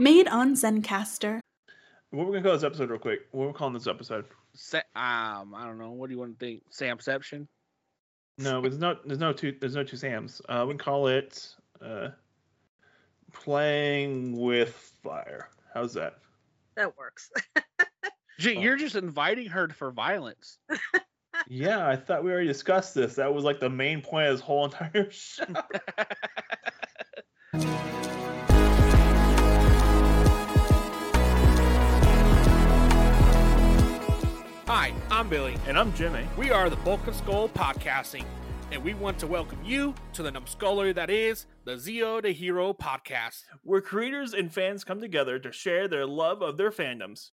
Made on Zencastr. What we're gonna call this episode real quick? What we're calling this episode? Sa- um, I don't know. What do you want to think? Samception? No, there's no there's no two there's no two Sams. Uh, we can call it uh, playing with fire. How's that? That works. Gee, Oh. you're just inviting her for violence. Yeah, I thought we already discussed this. That was like the main point of this whole entire show. Hi, I'm Billy. and I'm Jimmy. We are the Bulk of Skull Podcasting, and we want to welcome you to the numbskullery that is the Zeo to Hero podcast. Where creators and fans come together to share their love of their fandoms.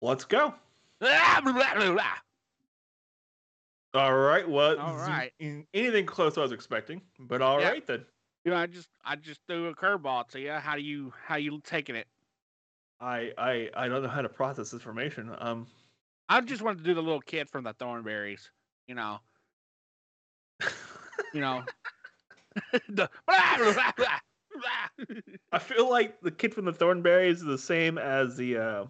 Let's go. All right. Well, All z- right. anything close to what I was expecting, but all right Yeah. then. You know, I just I just threw a curveball to you. How do you how you taking it? I I I don't know how to process this information. Um. I just wanted to do the little kid from the Thornberrys. You know, you know. the blah, blah, blah, blah, blah. I feel like the kid from the Thornberrys is the same as the uh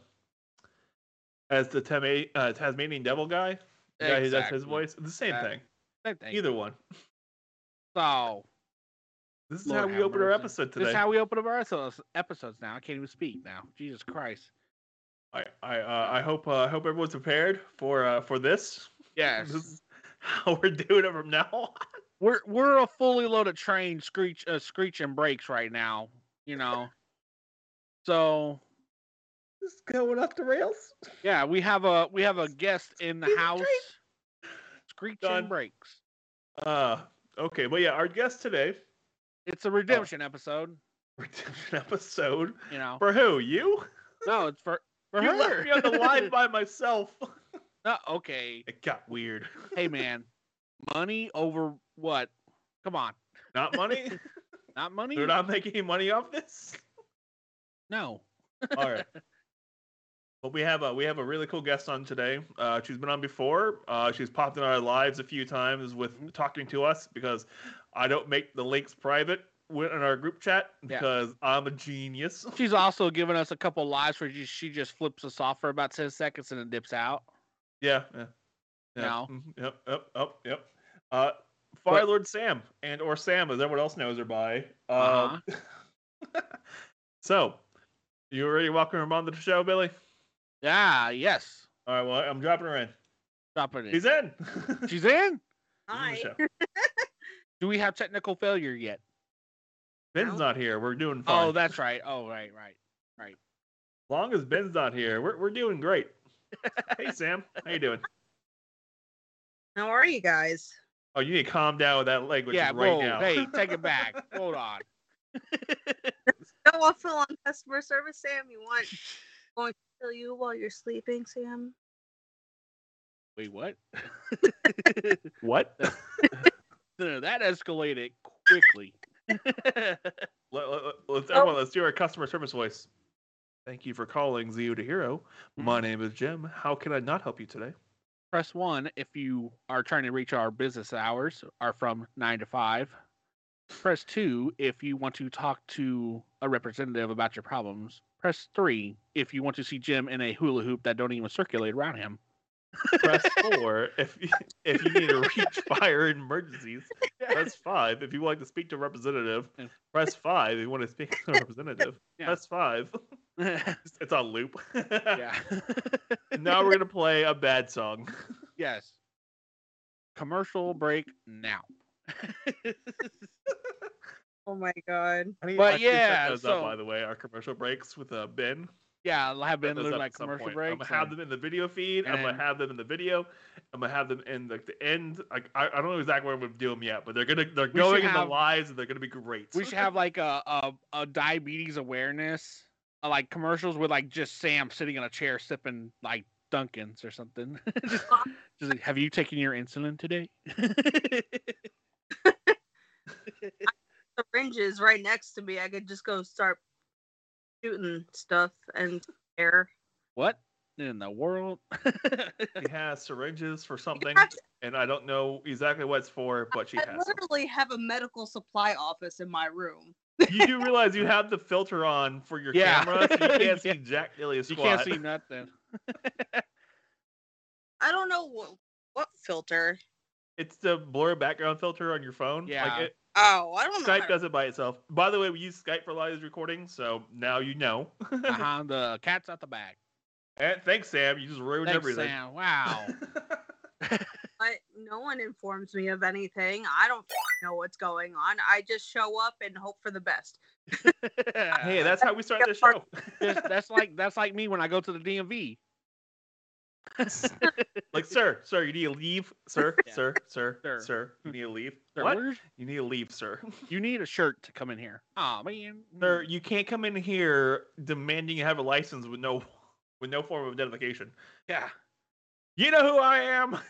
as the Tama- uh, Tasmanian Devil guy. The guy who does his voice. The same thing. Same thing. Either one. So This is Lord how we open our mercy. episode this is how we open up our episodes, episodes now. I can't even speak now. Jesus Christ. I I uh, I hope uh, I hope everyone's prepared for uh for this. Yes. This is how we're doing it from now on. we're we're a fully loaded train screech uh, screeching brakes right now you know so This is going off the rails. yeah we have a we have a guest in the house screeching Done. brakes Uh okay, but yeah, our guest today, it's a redemption episode redemption episode. you know For who? You? no it's for for you her left me on the line by myself. no, okay it got weird. hey man money over what come on Not money? not money We're not making any money off this. no All right. But we have a we have a really cool guest on today. Uh, she's been on before. Uh, she's popped in our lives a few times with Mm-hmm. talking to us because I don't make the links private wi- in our group chat Yeah. because I'm a genius. she's also given us a couple lives where she, she just flips us off for about 10 seconds and then dips out Yeah. Yeah. yeah. No. mhm, Yep. Yep. Yep. Yep. Uh, Fire Lord Sam and or Sam as everyone else knows her by. Uh-huh. Um, so, you already welcome her on the show, Billy? yeah yes All right. Well, I'm dropping her in. drop it in. She's in. she's in Hi. show. Do we have technical failure yet? Ben's not here. We're doing oh, fine. Oh, that's right. Oh, right, right. As long as Ben's not here, we're we're doing great. hey Sam, how you doing? How are you guys? Oh, you need to calm down with that language yeah, right whoa, now. hey, take it back. Hold on. Go off full on customer service, Sam. You want going to kill you while you're sleeping, Sam? Wait, what? what? No, that escalated quickly. let, let, let's oh. everyone, let's do our customer service voice. Thank you for calling Zeo to Hero. My mm-hmm. name is Jim. How can I not help you today? Press one if you are trying to reach our business hours are from nine to five. Press two if you want to talk to a representative about your problems. Press three if you want to see Jim in a hula hoop that don't even circulate around him. Press four if you, if you need to reach fire in emergencies. Press five if you would like to speak to a representative. Yeah. Press five if you want to speak to a representative. Yeah. Press five. It's on loop. yeah. Now we're gonna play a bad song. Yes. Commercial break now. Oh my god. But I should set yeah, so- up, by the way, our commercial breaks with uh, Ben. Yeah, I'll have Set been doing like commercial point. breaks. I'm gonna have them in the video feed. I'm gonna have them in the video. I'm gonna have them in like the end. Like I, I don't know exactly where I'm gonna do them yet, but they're gonna they're We going in have- the lives and they're gonna be great. we should have like a a, a diabetes awareness, uh, like commercials with like just Sam sitting in a chair sipping like Dunkins or something. just, just like, have you taken your insulin today? Syringes right next to me. I could just go start shooting stuff and air. what in the world? She has syringes for something, have and I don't know exactly what it's for, but she I has. them. literally have a medical supply office in my room. You do realize you have the filter on for your Yeah. camera, so you can't see Yeah. Jack Daily You can't see nothing. I don't know what, what filter. It's the blur background filter on your phone. Yeah. Like it, Oh, I don't know. Skype does it by itself. By the way, we use Skype for a lot of these recordings, so now you know. Uh-huh, the cat's out the bag. and thanks, Sam. You just ruined Thanks, everything. Sam. Wow. but no one informs me of anything. I don't know what's going on. I just show up and hope for the best. hey, that's how we start the show. That's- that's like that's like me when I go to the DMV. Like, sir, sir, you need to leave, sir, Yeah. sir, sir, Sir. sir, You need to leave. Sir, what? where's- You need to leave, sir. You need a shirt to come in here. Oh man. Sir, you can't come in here demanding you have a license with no, with no form of identification. Yeah. You know who I am.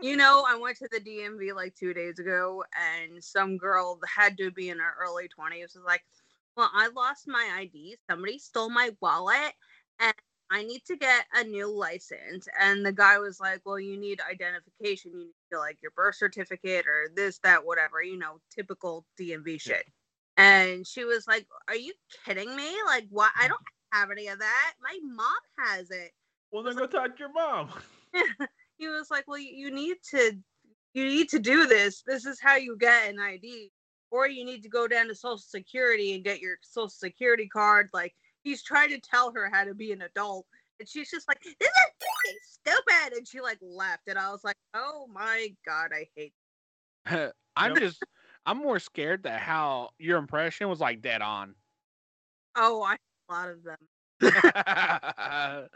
You know, I went to the DMV like two days ago, and some girl had to be in her early 20s was like, Well, I lost my ID. Somebody stole my wallet, and I need to get a new license. And the guy was like, Well, you need identification. You need to, like your birth certificate or this, that, whatever, you know, typical DMV shit. And she was like, Are you kidding me? Like, what? I don't have any of that. My mom has it well, then go talk to your mom. he was like, "Well, you need to, you need to do this. This is how you get an ID, or you need to go down to Social Security and get your Social Security card." Like he's trying to tell her how to be an adult, and she's just like, "This is fucking stupid," and she like left, and I was like, "Oh my god, I hate." I'm Yep. just I'm more scared that how your impression was like dead on. Oh, I a lot of them.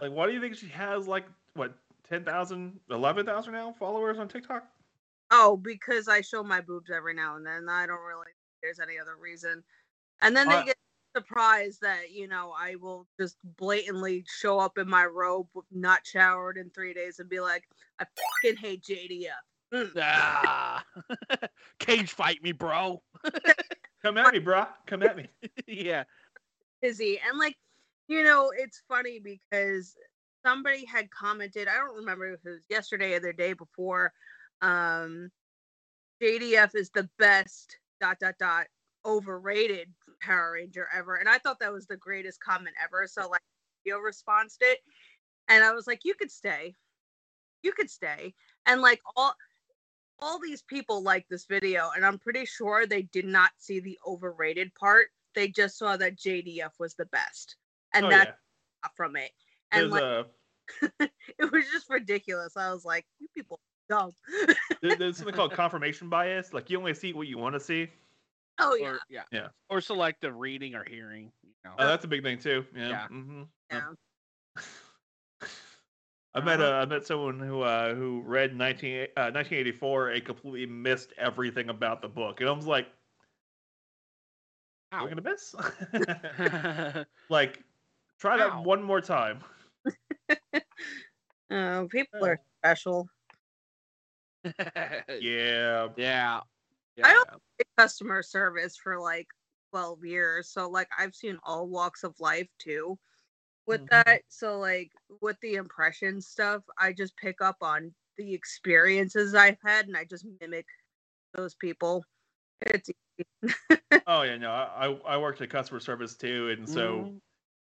Like, why do you think she has like what 10,000, 11,000 now followers on TikTok? Oh, because I show my boobs every now and then. I don't really think there's any other reason. And then they Uh, get surprised that, you know, I will just blatantly show up in my robe, not showered in three days, and be like, I fucking hate JDF. Mm. ah. Cage fight me, bro. Come at me, bro. Come at me. yeah. Busy. And like, you know, it's funny because somebody had commented, I don't remember if it was yesterday or the day before, um, JDF is the best dot dot dot overrated Power Ranger ever. And I thought that was the greatest comment ever. So like video responded it. And I was like, you could stay. You could stay. And like all all these people like this video, and I'm pretty sure they did not see the overrated part. They just saw that JDF was the best. And oh, that's yeah. from it. And There's like uh, a it was just ridiculous. I was like, you people dumb. there's something called confirmation bias. Like you only see what you want to see. Oh yeah. Or yeah. Yeah. Or selective reading or hearing. You know. Oh, that's a big thing too. Yeah. Yeah. hmm yeah. I met Uh-huh. uh, I met someone who uh, who read 19, uh, 1984 and completely missed everything about the book, and I was like, Ow. "We're gonna miss." like, try that one more time. Oh, people Uh. are special. Yeah. Yeah. I don't- Customer service for like 12 years. So like I've seen all walks of life too with Mhm. that. So like with the impression stuff, I just pick up on the experiences I've had and I just mimic those people. It's easy. Oh yeah, no, I I- I worked at customer service too, and so Mhm.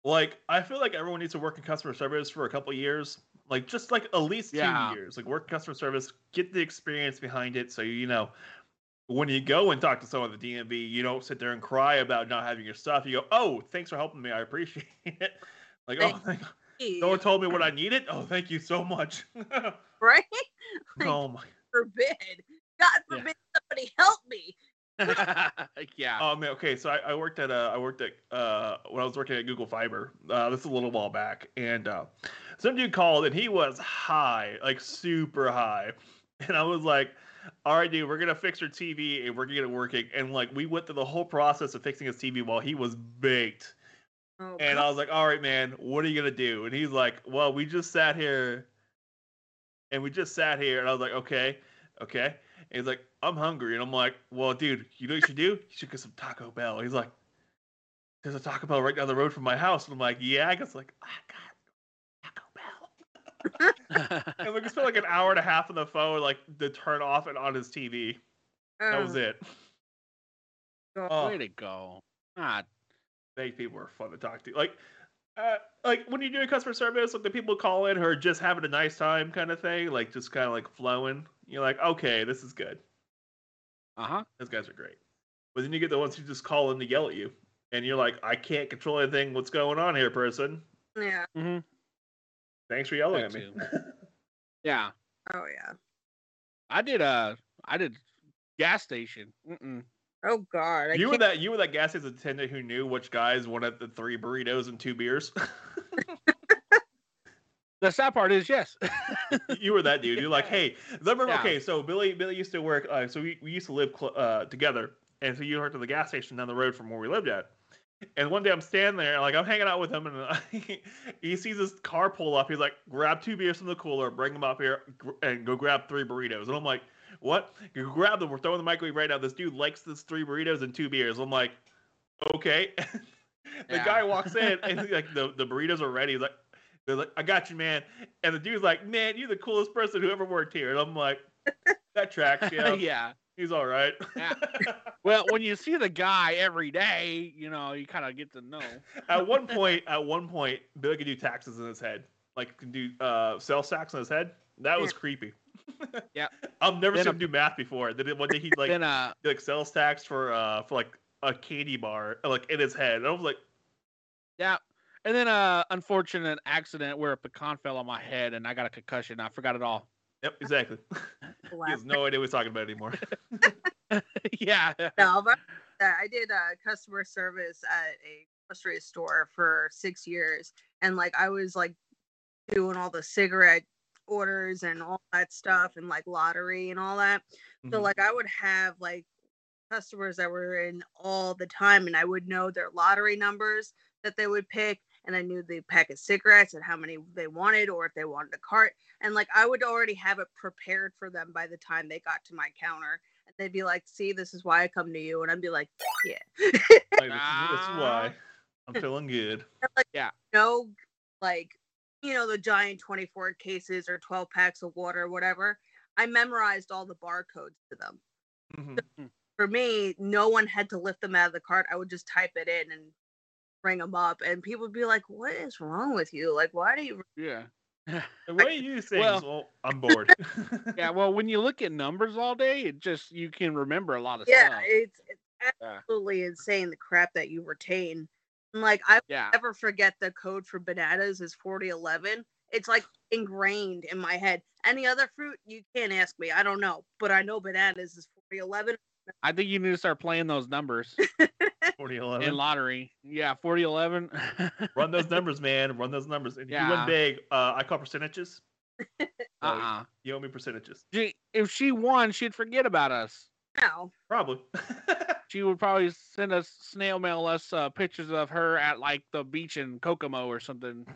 like I feel like everyone needs to work in customer service for a couple years, like just like at least two Yeah. years. Like work customer service, get the experience behind it, so you know when you go and talk to someone at the DMV, you don't sit there and cry about not having your stuff. You go, "Oh, thanks for helping me. I appreciate it." Like, oh, Thank thank, someone told me what I needed. Oh, thank you so much. right? Like, oh my. forbid. God Yeah. forbid somebody help me. yeah. Oh man, okay. So I, I worked at uh, I worked at uh, when I was working at Google Fiber. Uh, this is a little while back, and uh, some dude called and he was high, like super high, and I was like, "All right, dude, we're gonna fix your TV and we're gonna get it working." And like we went through the whole process of fixing his TV while he was baked, Oh, and God. I was like, "All right, man, what are you gonna do?" And he's like, "Well, we just sat here, and we just sat here," and I was like, "Okay, okay." And he's like, I'm hungry. And I'm like, well, dude, you know what you should do? You should get some Taco Bell. He's like, there's a Taco Bell right down the road from my house. And I'm like, yeah. I guess like, I got Taco Bell. And we spent like an hour and a half on the phone, like to turn off and on his TV. That was Oh, it. God. Oh. Way to go. Ah, Fake people are fun to talk to. Like, uh, like when you're doing customer service, like the people call in who are just having a nice time, kind of thing, like just kind of like flowing. You're like, okay, this is good. uh huh. Those guys are great. But then you get the ones who just call in to yell at you, and you're like, I can't control anything. What's going on here, person? Yeah. hmm Thanks for yelling at me. Yeah. Oh yeah. I did uh I did gas station. Mm-mm. Oh God. I you were can't- that you were that gas station attendant who knew which guys wanted the three burritos and two beers. The sad part is yes. you were that dude. You're like, hey, remember? Yeah. Okay, so Billy, Billy used to work. Uh, so we, we used to live cl- uh, together, and so you worked at the gas station down the road from where we lived at. And one day I'm standing there, like I'm hanging out with him, and he sees this car pull up. He's like, grab two beers from the cooler, bring them up here, and go grab three burritos. And I'm like, what? You grab them. We're throwing the microwave right now. This dude likes this three burritos and two beers. I'm like, okay. the Yeah. guy walks in, and he's like the, the burritos are ready. He's like, they're like, I got you, man. And the dude's like, man, you're the coolest person who ever worked here. And I'm like, that tracks, yeah. yeah. He's all right. Yeah. Well, when you see the guy every day, you know, you kind of get to know. at one point, at one point, Billy could do taxes in his head, like can do uh, sales tax in his head. That was creepy. Yeah. I've never Then seen a- him do math before. Then one day he like then uh did, like sales tax for uh for like a candy bar like in his head. And I was like, yeah. And then uh unfortunate accident where a pecan fell on my head and I got a concussion. I forgot it all. Yep, exactly. he has no idea what he's talking about anymore. yeah. No, but I did uh, customer service at a grocery store for six years, and like I was like doing all the cigarette orders and all that stuff, and like lottery and all that. So Mhm. like I would have like customers that were in all the time, and I would know their lottery numbers that they would pick, and I knew the pack of cigarettes and how many they wanted, or if they wanted a cart, and like I would already have it prepared for them by the time they got to my counter. And they'd be like, "See, this is why I come to you," and I'd be like, "Yeah." Like, this, is, this is Ah. why I'm feeling good. Yeah, no like you know the giant 24 cases or 12 packs of water or whatever i memorized all the barcodes to them Mhm. for me no one had to lift them out of the cart i would just type it in and bring them up and people would be like what is wrong with you like why do you Yeah. The way you use things, Well- well, I'm bored. yeah, well, when you look at numbers all day, it just you can remember a lot of yeah stuff. it's, it's Yeah. absolutely insane the crap that you retain and like i Yeah. never forget the code for bananas is 4011 it's like ingrained in my head any other fruit you can't ask me i don't know but i know bananas is 4011 I think you need to start playing those numbers 4011. in lottery. Yeah, 40 11. Run those numbers, man. Run those numbers. And If you win big, uh, I call percentages. uh uh You owe me percentages. If she won, she'd forget about us. no Probably. She would probably send us snail mail us uh, pictures of her at like the beach in Kokomo or something,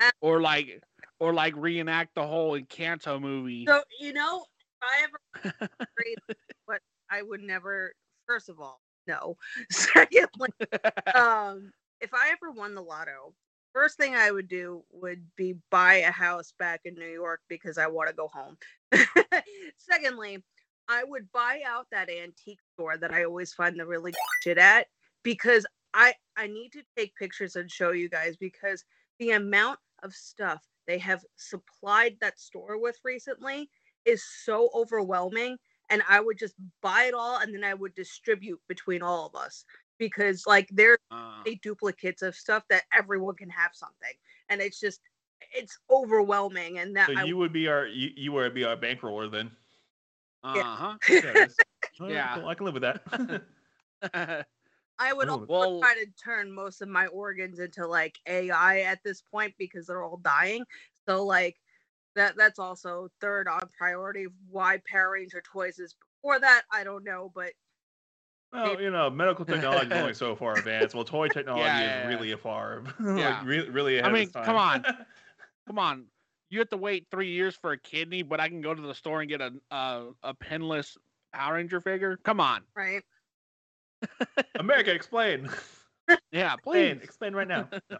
Uh, or like or like reenact the whole Encanto movie. so you know if i ever agreed what i would never first of all no. Secondly um if i ever won the lotto first thing i would do would be buy a house back in new york because i want to go home. Secondly i would buy out that antique store that i always find the really shit at because i i need to take pictures and show you guys because the amount of stuff they have supplied that store with recently is so overwhelming and i would just buy it all and then i would distribute between all of us because like there's Uh, duplicates of stuff that everyone can have something and it's just it's overwhelming and that so I, you would be our you, you would be our bankroller then. uh-huh. Yeah, that's- all right, Yeah. cool, I can live with that. I would Oh, also well- try to turn most of my organs into like ai at this point because they're all dying so like that that's also third on priority why power ranger toys is before that i don't know but well, you know, medical technology is only so far advanced. Well, toy technology Yeah, is yeah, yeah. really a far, Yeah. like really, really ahead I mean, its time. come on. Come on, you have to wait three years for a kidney, but I can go to the store and get a a, a pinless Power Ranger figure. Come on, right America, explain. yeah, Explain, please. explain right now. No.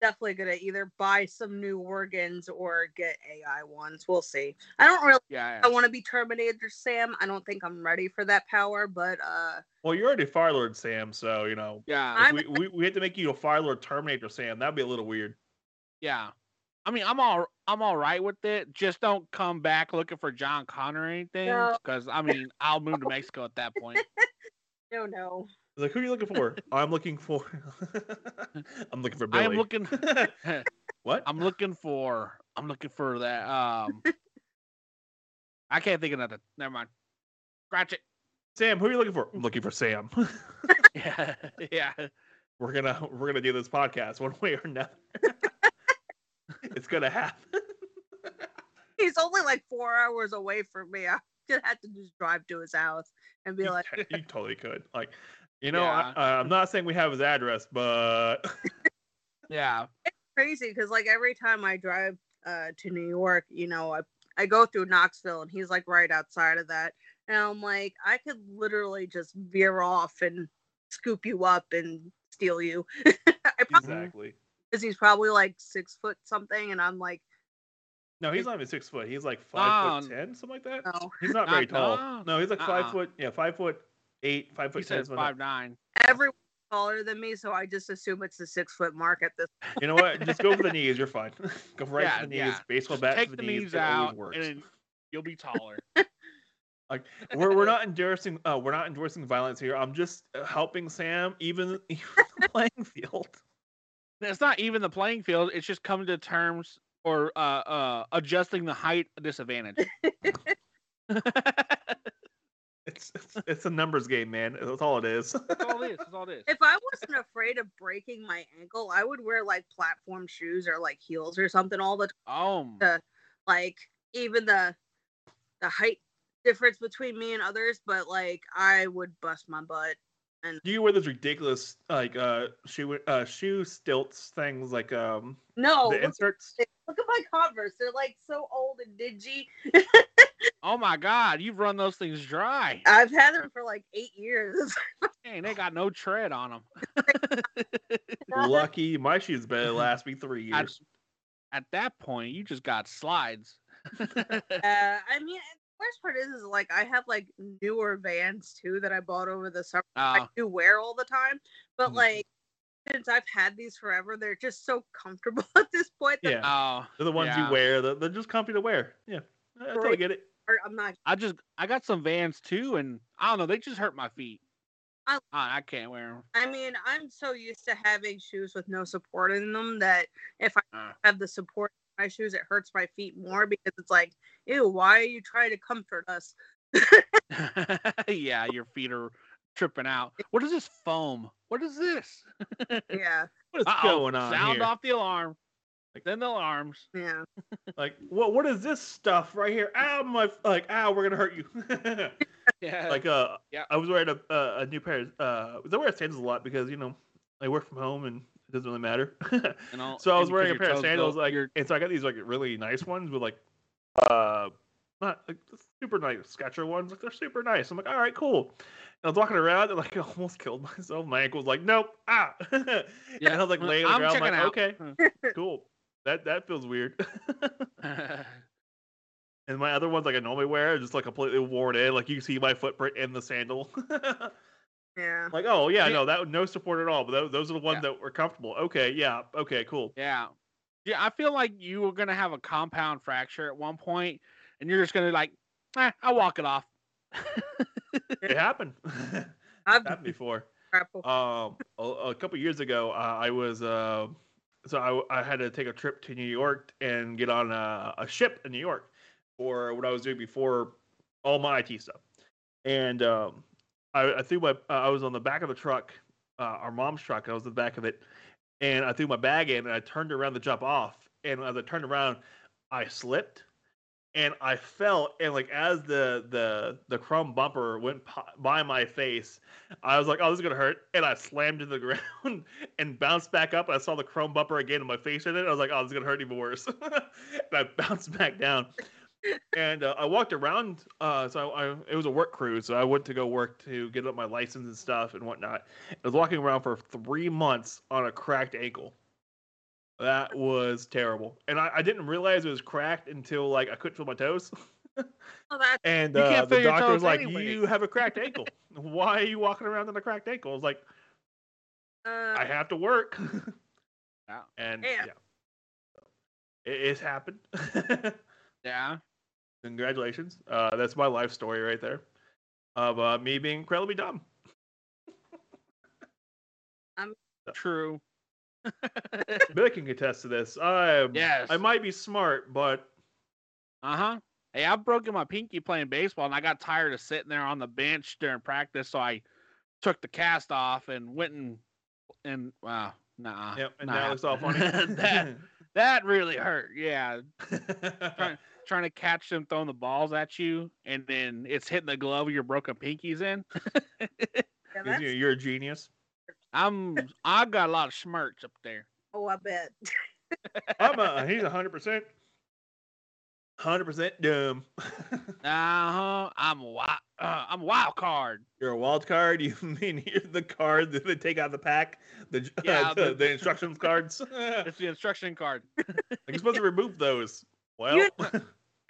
Definitely gonna either buy some new organs or get AI ones. We'll see. I don't really Yeah. I want to be Terminator Sam. I don't think I'm ready for that power, but uh Well, you're already Fire Lord Sam, so you know Yeah. if I'm- we, we we had to make you a Fire Lord Terminator Sam. That'd be a little weird. Yeah. I mean, I'm all I'm all right with it. Just don't come back looking for John Connor or anything, No. because I mean, I'll move to Mexico at that point. no no. Like, who are you looking for? I'm looking for. I'm looking for Billy. I am looking. what? I'm looking for. I'm looking for that. Um. I can't think of nothing. Never mind. Scratch it. Sam, who are you looking for? I'm looking for Sam. Yeah. Yeah. we're gonna we're gonna do this podcast one way or another. it's gonna happen. He's only like four hours away from me. I just have to just drive to his house and be you, like, t- you totally could. Like, you know, Yeah. I, uh, I'm not saying we have his address, but Yeah. crazy because like every time I drive uh to New York, you know, I I go through Knoxville and he's like right outside of that. And I'm like, I could literally just veer off and scoop you up and steal you. I probably exactly. because he's probably like six foot something, and I'm like, No, he's not even six foot. He's like five foot Um, ten, something like that. no. He's not not- very tall. no. No, he's like five Uh-uh. foot. Yeah, five foot eight, five foot ten. says five nine. Everyone's taller than me, so I just assume it's the six foot mark at this. that. You know what? Just go for the knees. You're fine. go right Yeah, for the knees. yeah. Baseball bat Take the the knees. knees It always out, works. and you'll be taller. Like we're we're not endorsing uh we're not endorsing violence here. I'm just uh, helping Sam even even the playing field. it's not even the playing field. It's just coming to terms or uh, uh, adjusting the height disadvantage. It's, it's it's a numbers game, man. That's all it is. That's all it is. That's all it is. If I wasn't afraid of breaking my ankle, I would wear like platform shoes or like heels or something all the time. Oh, To, like even the the height difference between me and others, but like I would bust my butt. And do you wear those ridiculous like uh shoe uh shoe stilts things like um No, the look, inserts? look at my Converse. They're like so old and dingy. oh my God! You've run those things dry. I've had them for like eight years. Dang, they got no tread on them. Lucky my shoes better last me three years. at that point, you just got slides. Uh, I mean, the worst part is, is like I have like newer Vans too that I bought over the summer. I Uh, do wear all the time, but Mhm. like since I've had these forever, they're just so comfortable at this point. Yeah. oh, They're the ones yeah. you wear. They're, they're just comfy to wear. Yeah. I totally get it. Are- I'm not. I just I got some Vans too, and I don't know. They just hurt my feet. I- I, I can't wear them. I mean, I'm so used to having shoes with no support in them that if I Uh, have the support in my shoes, it hurts my feet more because it's like, ew, why are you trying to comfort us? yeah, your feet are tripping out. What is this foam? What is this? Yeah, What is Uh-oh, going on Sound here? off the alarm. Then the alarms. yeah. Like what what is this stuff right here? Ow my like ow we're gonna hurt you. Yeah. like uh Yeah. I was wearing a a, a new pair of uh I wear sandals a lot because you know I work from home and it doesn't really matter. you know, so I was wearing a pair of toes go- sandals like your- and so I got these like really nice ones with like uh not like super nice Sketcher ones like they're super nice. I'm like all right cool. And I was walking around and like I almost killed myself. My ankle was like nope ah. Yeah, and I was like laying on the ground I'm like checking okay cool. That that feels weird. And my other ones, like I normally wear, are just like completely worn in. Like you see my footprint in the sandal. Yeah. like, oh yeah, Yeah. no, that no support at all. But those, those are the ones Yeah. that were comfortable. Okay, yeah, okay, cool. yeah. Yeah, I feel like you were gonna have a compound fracture at one point, and you're just gonna like, eh, I'll walk it off. It happened. I've happened before. Um, a, a couple years ago, uh, I was uh, so I, I had to take a trip to New York and get on a, a ship in New York for what I was doing before all my IT stuff. And um, I, I threw my I was on the back of the truck, uh, our mom's truck. I was in the back of it, and I threw my bag in and I turned around to jump off. And as I turned around, I slipped and I fell. And like as the the the chrome bumper went po- by my face, I was like, "Oh, this is gonna hurt," and I slammed to the ground and bounced back up. I saw the chrome bumper again, in my face and. I was like, "Oh, this is gonna hurt even worse," and I bounced back down. And uh, I walked around. Uh, so I, I, it was a work cruise, so I went to go work to get up my license and stuff and whatnot. I was walking around for three months on a cracked ankle. That was terrible, and I, I didn't realize it was cracked until like I couldn't feel my toes. That's And You uh, the doctor was like, anyway. "You have a cracked ankle. Why are you walking around on a cracked ankle?" I was like, uh, "I have to work." Yeah. And Yeah. yeah, it, it's happened. Yeah. Congratulations. Uh, that's my life story right there of uh, me being incredibly dumb. i'm True. Billy can contest to this. I Yes. I might be smart, but Uh huh. Hey, I've broken my pinky playing baseball, and I got tired of sitting there on the bench during practice, so I took the cast off and went and and wow, nah. yep, and not now it's all funny. that that really hurt. Yeah, trying trying to catch them throwing the balls at you, and then it's hitting the glove with your broken pinkies in. yeah, 'Cause that's, you- you're a genius. I'm I got a lot of smarts up there. oh, I bet. I'm a, he's hundred percent, hundred percent dumb. Uh huh. I'm a wild. Uh, I'm a wild card. you're a wild card. You mean you're the card that they take out of the pack, the Yeah, the, the- the instructions cards. It's the instruction card. you're supposed to remove those. Well, You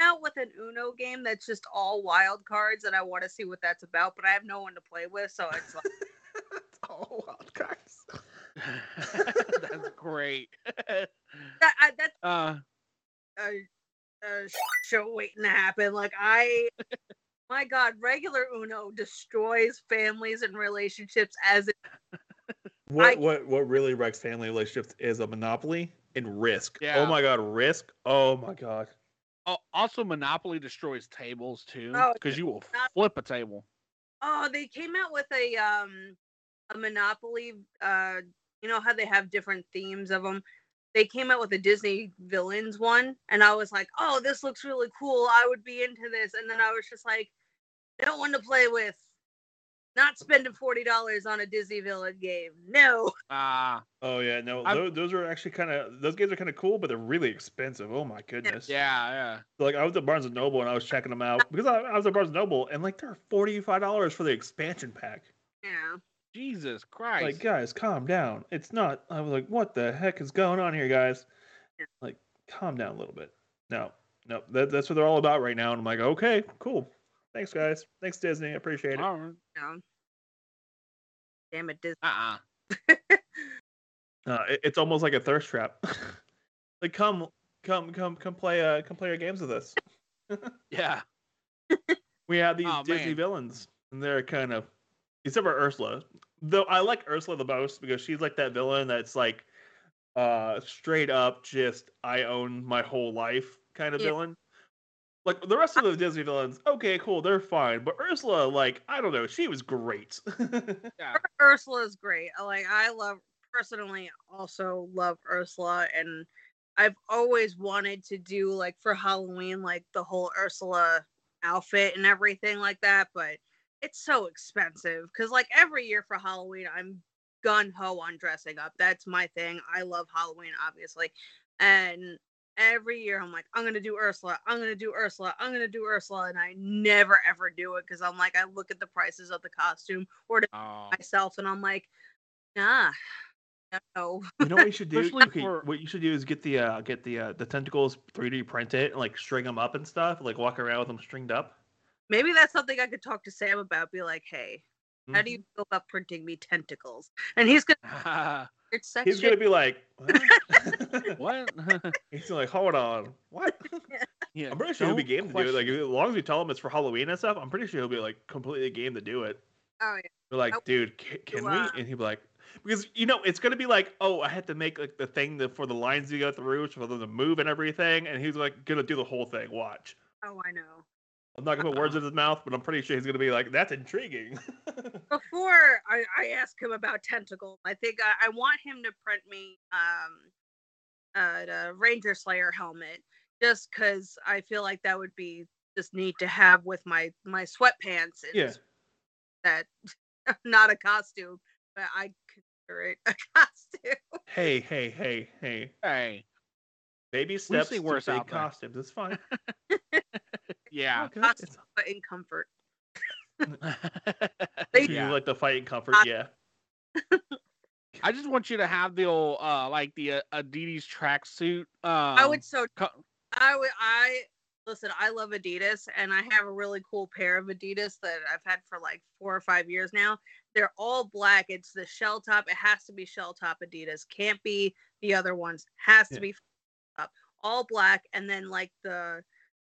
out with an Uno game that's just all wild cards, and I want to see what that's about, but I have no one to play with, so it's like, it's all wild cards. That's great. that, I, that's uh, a, a show waiting to happen. Like I, my God, regular Uno destroys families and relationships as it. What I- what what really wrecks family relationships is a monopoly and risk. Yeah. Oh my god, risk. Oh my god. al- also Monopoly destroys tables too, Oh, because you will not- flip a table. Oh, they came out with a um a Monopoly. Uh, you know how they have different themes of them. They came out with a Disney villains one, and I was like, "Oh, this looks really cool. I would be into this." And then I was just like, "No one to play with. Not spending forty dollars on a Disney villain game. No." Ah, Oh yeah, no, I've- those, those are actually kind of those games are kind of cool, but they're really expensive. Oh my goodness. yeah, yeah. Like I was at Barnes and Noble and I was checking them out because I, I was at Barnes and Noble and like they're forty five dollars for the expansion pack. Yeah. Jesus Christ. Like guys, calm down. It's not. I was like, what the heck is going on here, guys? Like, calm down a little bit. No, no, that, that's what they're all about right now. And I'm like, okay, cool. Thanks, guys. Thanks, Disney. I appreciate it. All right. No. Damn it, Disney. Uh-uh. Uh, it- it's almost like a thirst trap. like, come, come, come, come play, uh, come play our games with us. Yeah. We have these Oh, Disney man. villains, and they're kind of, except for Ursula. Though I like Ursula the most because she's like that villain that's like, uh, straight up just I own my whole life kind of Yeah. villain. Like the rest of the Disney villains, okay, cool, they're fine. But Ursula, like, I don't know, she was great. Yeah. is great. Like I love personally also love Ursula and I've always wanted to do like for Halloween like the whole Ursula outfit and everything like that, but it's so expensive cuz like every year for Halloween I'm gun ho on dressing up. That's my thing. I love Halloween obviously. And every year I'm like I'm going to do Ursula. I'm going to do Ursula. I'm going to do Ursula and I never ever do it cuz I'm like I look at the prices of the costume or to Oh. myself and I'm like, nah, no. You know what you should do? Okay, for- what you should do is get the uh, get the uh, the tentacles 3D print it and like string them up and stuff. Like walk around with them stringed up. Maybe that's something I could talk to Sam about. Be like, hey, how Mm-hmm. do you feel about printing me tentacles? And he's gonna it's section. He's gonna be like, what? what? He's like, hold on, what? yeah. I'm pretty sure he'll be don't game to do it. Like as long as we tell him it's for Halloween and stuff, I'm pretty sure he'll be like completely game to do it. oh yeah. We're like, Nope. dude, can, can we? And he'll be like, because you know it's gonna be like, oh, I had to make like the thing that for the lines you go through for them to move and everything, and he's like gonna do the whole thing. Watch. Oh, I know. I'm not gonna put words in his mouth, but I'm pretty sure he's gonna be like, that's intriguing. Before I, I ask him about tentacle, I think I, I want him to print me um uh the Ranger Slayer helmet, just because I feel like that would be just neat to have with my my sweatpants. and yeah. that not a costume, but I consider it a costume. Hey, hey, hey, hey. Hey. Baby steps see to worse big costumes. It's fine. Yeah. Okay, it's- but in comfort. They- You yeah. like the fighting comfort, Uh, yeah. I just want you to have the old, uh, like the uh, Adidas tracksuit. Um, I would so co- I would I listen, I love Adidas and I have a really cool pair of Adidas that I've had for like four or five years now. They're all black. It's the shell top. It has to be shell top Adidas. Can't be the other ones. Has to Yeah. be up. All black and then like the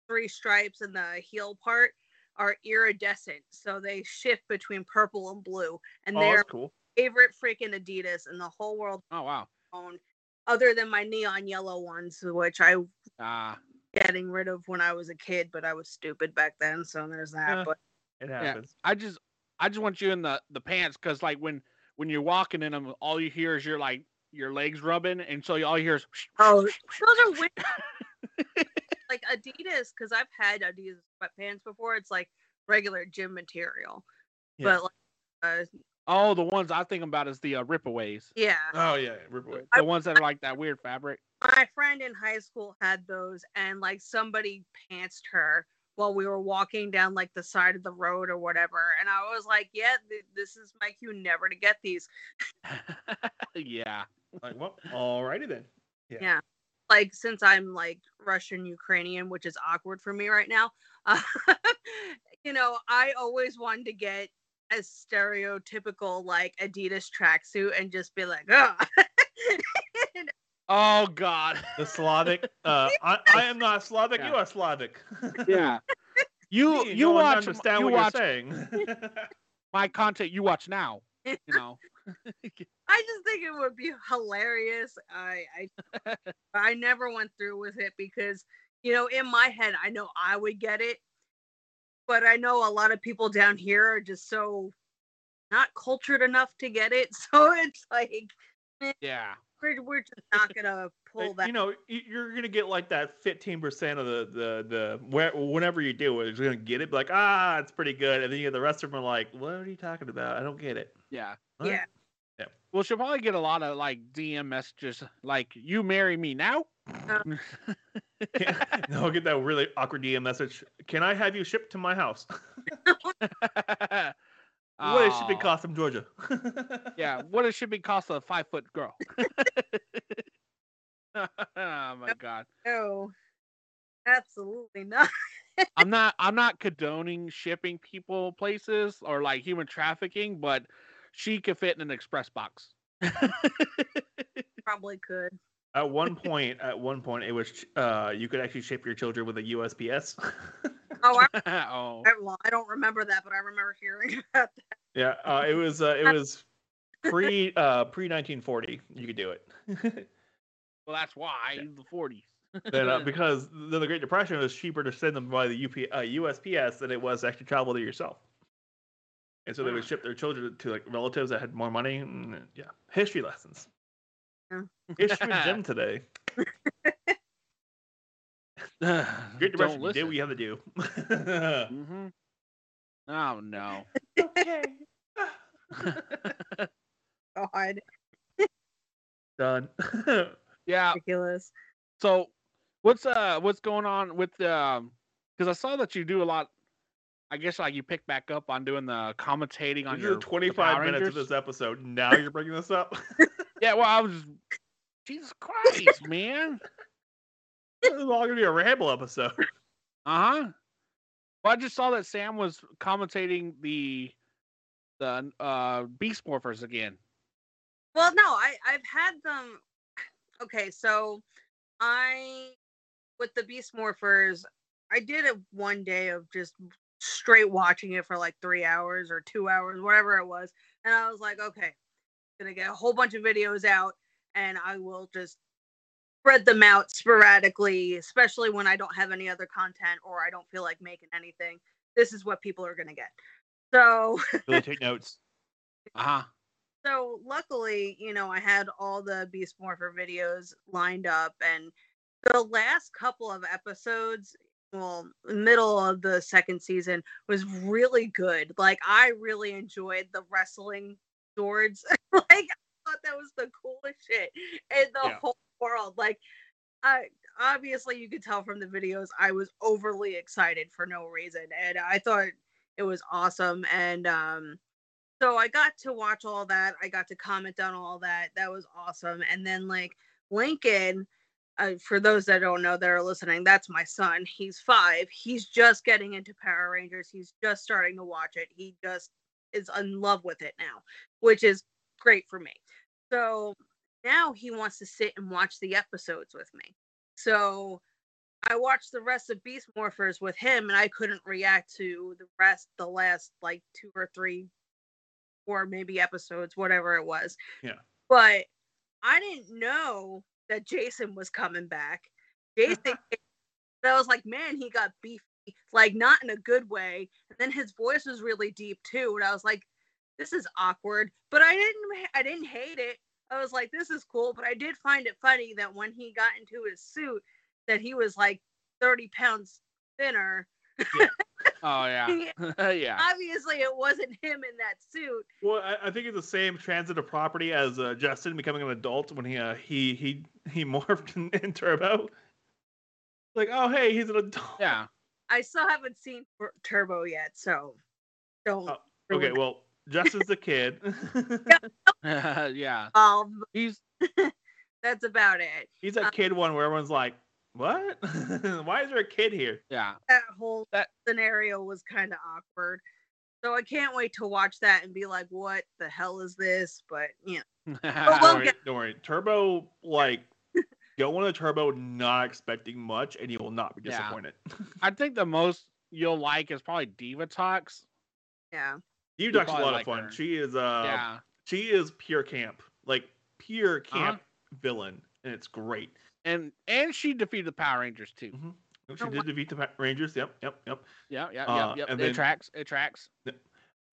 three stripes and the heel part are iridescent. So they shift between purple and blue. And Oh, they're cool. favorite freaking Adidas in the whole world oh wow. own other than my neon yellow ones, which I Ah, getting rid of when I was a kid, but I was stupid back then, so there's that. Yeah. But It happens. I just, I just want you in the the pants because like when when you're walking in them, all you hear is you're like your legs rubbing, and so you all you hear is. oh, those are weird. like Adidas, because I've had Adidas sweatpants before. It's like regular gym material, Yeah. but like, uh, Oh, the ones I think about is the uh, ripaways. yeah. Oh yeah, rip away. The ones that are like that weird fabric. My friend in high school had those, and like somebody pantsed her while we were walking down like the side of the road or whatever, and I was like, "Yeah, th- this is my cue never to get these." yeah. Like, well, alrighty then. Yeah. like since I'm like Russian Ukrainian, which is awkward for me right now. Uh, you know, I always wanted to get a stereotypical like Adidas tracksuit and just be like, oh. Oh God. The Slavic. Uh, I, I am not Slavic. You are Slavic. Yeah. You Me, you no one watch understand you what watch you're saying. my content. You watch now. You know. I just think it would be hilarious. I I I never went through with it because you know in my head I know I would get it, but I know a lot of people down here are just so not cultured enough to get it. So it's like yeah. we're, we're just not gonna pull that. you know, you're gonna get like that 15% of the the the where, whenever you do it, you're gonna get it. Like, ah, it's pretty good, and then you, get the rest of them are like, what are you talking about? I don't get it. Yeah. What? Yeah. Well, she'll probably get a lot of like DM messages like "You marry me now." Uh. no, get that really awkward DM message. Can I have you shipped to my house? what is shipping cost from Georgia? Yeah, what does shipping cost a five foot girl? oh my god. No, absolutely not. I'm not I'm not condoning shipping people places or like human trafficking, but she could fit in an express box. Probably could. At one point, at one point, it was uh, you could actually ship your children with a USPS. Oh, I, oh. I, well, I don't remember that, but I remember hearing about that. yeah, uh, it was uh, it was pre uh, pre 1940. You could do it. Well, that's why the 40s. then uh, because the, the Great Depression it was cheaper to send them by the UP, uh, USPS than it was to actually travel there yourself. And so they would ship their children to like relatives that had more money. And, yeah, history lessons. Yeah. History with Jim today. Great Depression. You did what you had to do. hmm Oh no. okay. God, Done. Yeah. ridiculous. So, what's uh what's going on with um? Because I saw that you do a lot. I guess like you pick back up on doing the commentating on This your 25 Power minutes of this episode. Now you're bringing this up. Yeah, well, I was Jesus Christ, man. this is all gonna be a ramble episode. Uh huh. Well, I just saw that Sam was commentating the the uh Beast Morphers again. Well, no, I I've had them. Okay, so I with the Beast Morphers, I did it one day of just straight watching it for like three hours or two hours, whatever it was, and I was like, okay, gonna get a whole bunch of videos out, and I will just spread them out sporadically, especially when I don't have any other content or I don't feel like making anything. This is what people are gonna get. So Really take notes. Uh huh. so luckily, you know, I had all the Beast Morpher videos lined up, and the last couple of episodes, well, middle of the second season, was really good. Like, I really enjoyed the wrestling swords. like, I thought that was the coolest shit in the Yeah. whole world. Like, I obviously you could tell from the videos I was overly excited for no reason, and I thought it was awesome. And um, so I got to watch all that. I got to comment on all that. That was awesome. And then like Lincoln, uh, for those that don't know that are listening, that's my son. He's five. He's just getting into Power Rangers. He's just starting to watch it. He just is in love with it now, which is great for me. So now he wants to sit and watch the episodes with me. So I watched the rest of Beast Morphers with him, and I couldn't react to the rest, the last like two or three, or maybe episodes, whatever it was. Yeah. But I didn't know that Jason was coming back. Uh-huh. Jason, I was like, man, he got beefy, like not in a good way. And then his voice was really deep too, and I was like, this is awkward. But I didn't, I didn't hate it. I was like, this is cool. But I did find it funny that when he got into his suit, that he was like 30 pounds thinner. Oh yeah, yeah. Obviously, it wasn't him in that suit. Well, I, I think it's the same transitive property as uh, Justin becoming an adult when he uh, he he he morphed in, in Turbo. Like, oh hey, he's an adult. Yeah. I still haven't seen Turbo yet, so don't. Oh, Okay, well, Justin's the kid. yeah. Um, He's that's about it. he's that kid one where everyone's like, "What? Why is there a kid here?" yeah. That whole That- scenario was kind of awkward. So I can't wait to watch that and be like, "What the hell is this?" But you know, Don't we'll worry, get- don't worry. Turbo, like, go into Turbo not expecting much, and you will not be Yeah. disappointed. I think the most you'll like is probably Divatox. yeah, You You'll Duck's a lot like of fun. her. She is uh, yeah. she is pure camp, like pure Uh-huh. camp villain, and it's great. And and she defeated the Power Rangers too. Mhm. She did defeat the Pa- Rangers. Yep, yep, yep. Yeah, yeah, Uh, yeah, yeah. and It then- tracks. It tracks.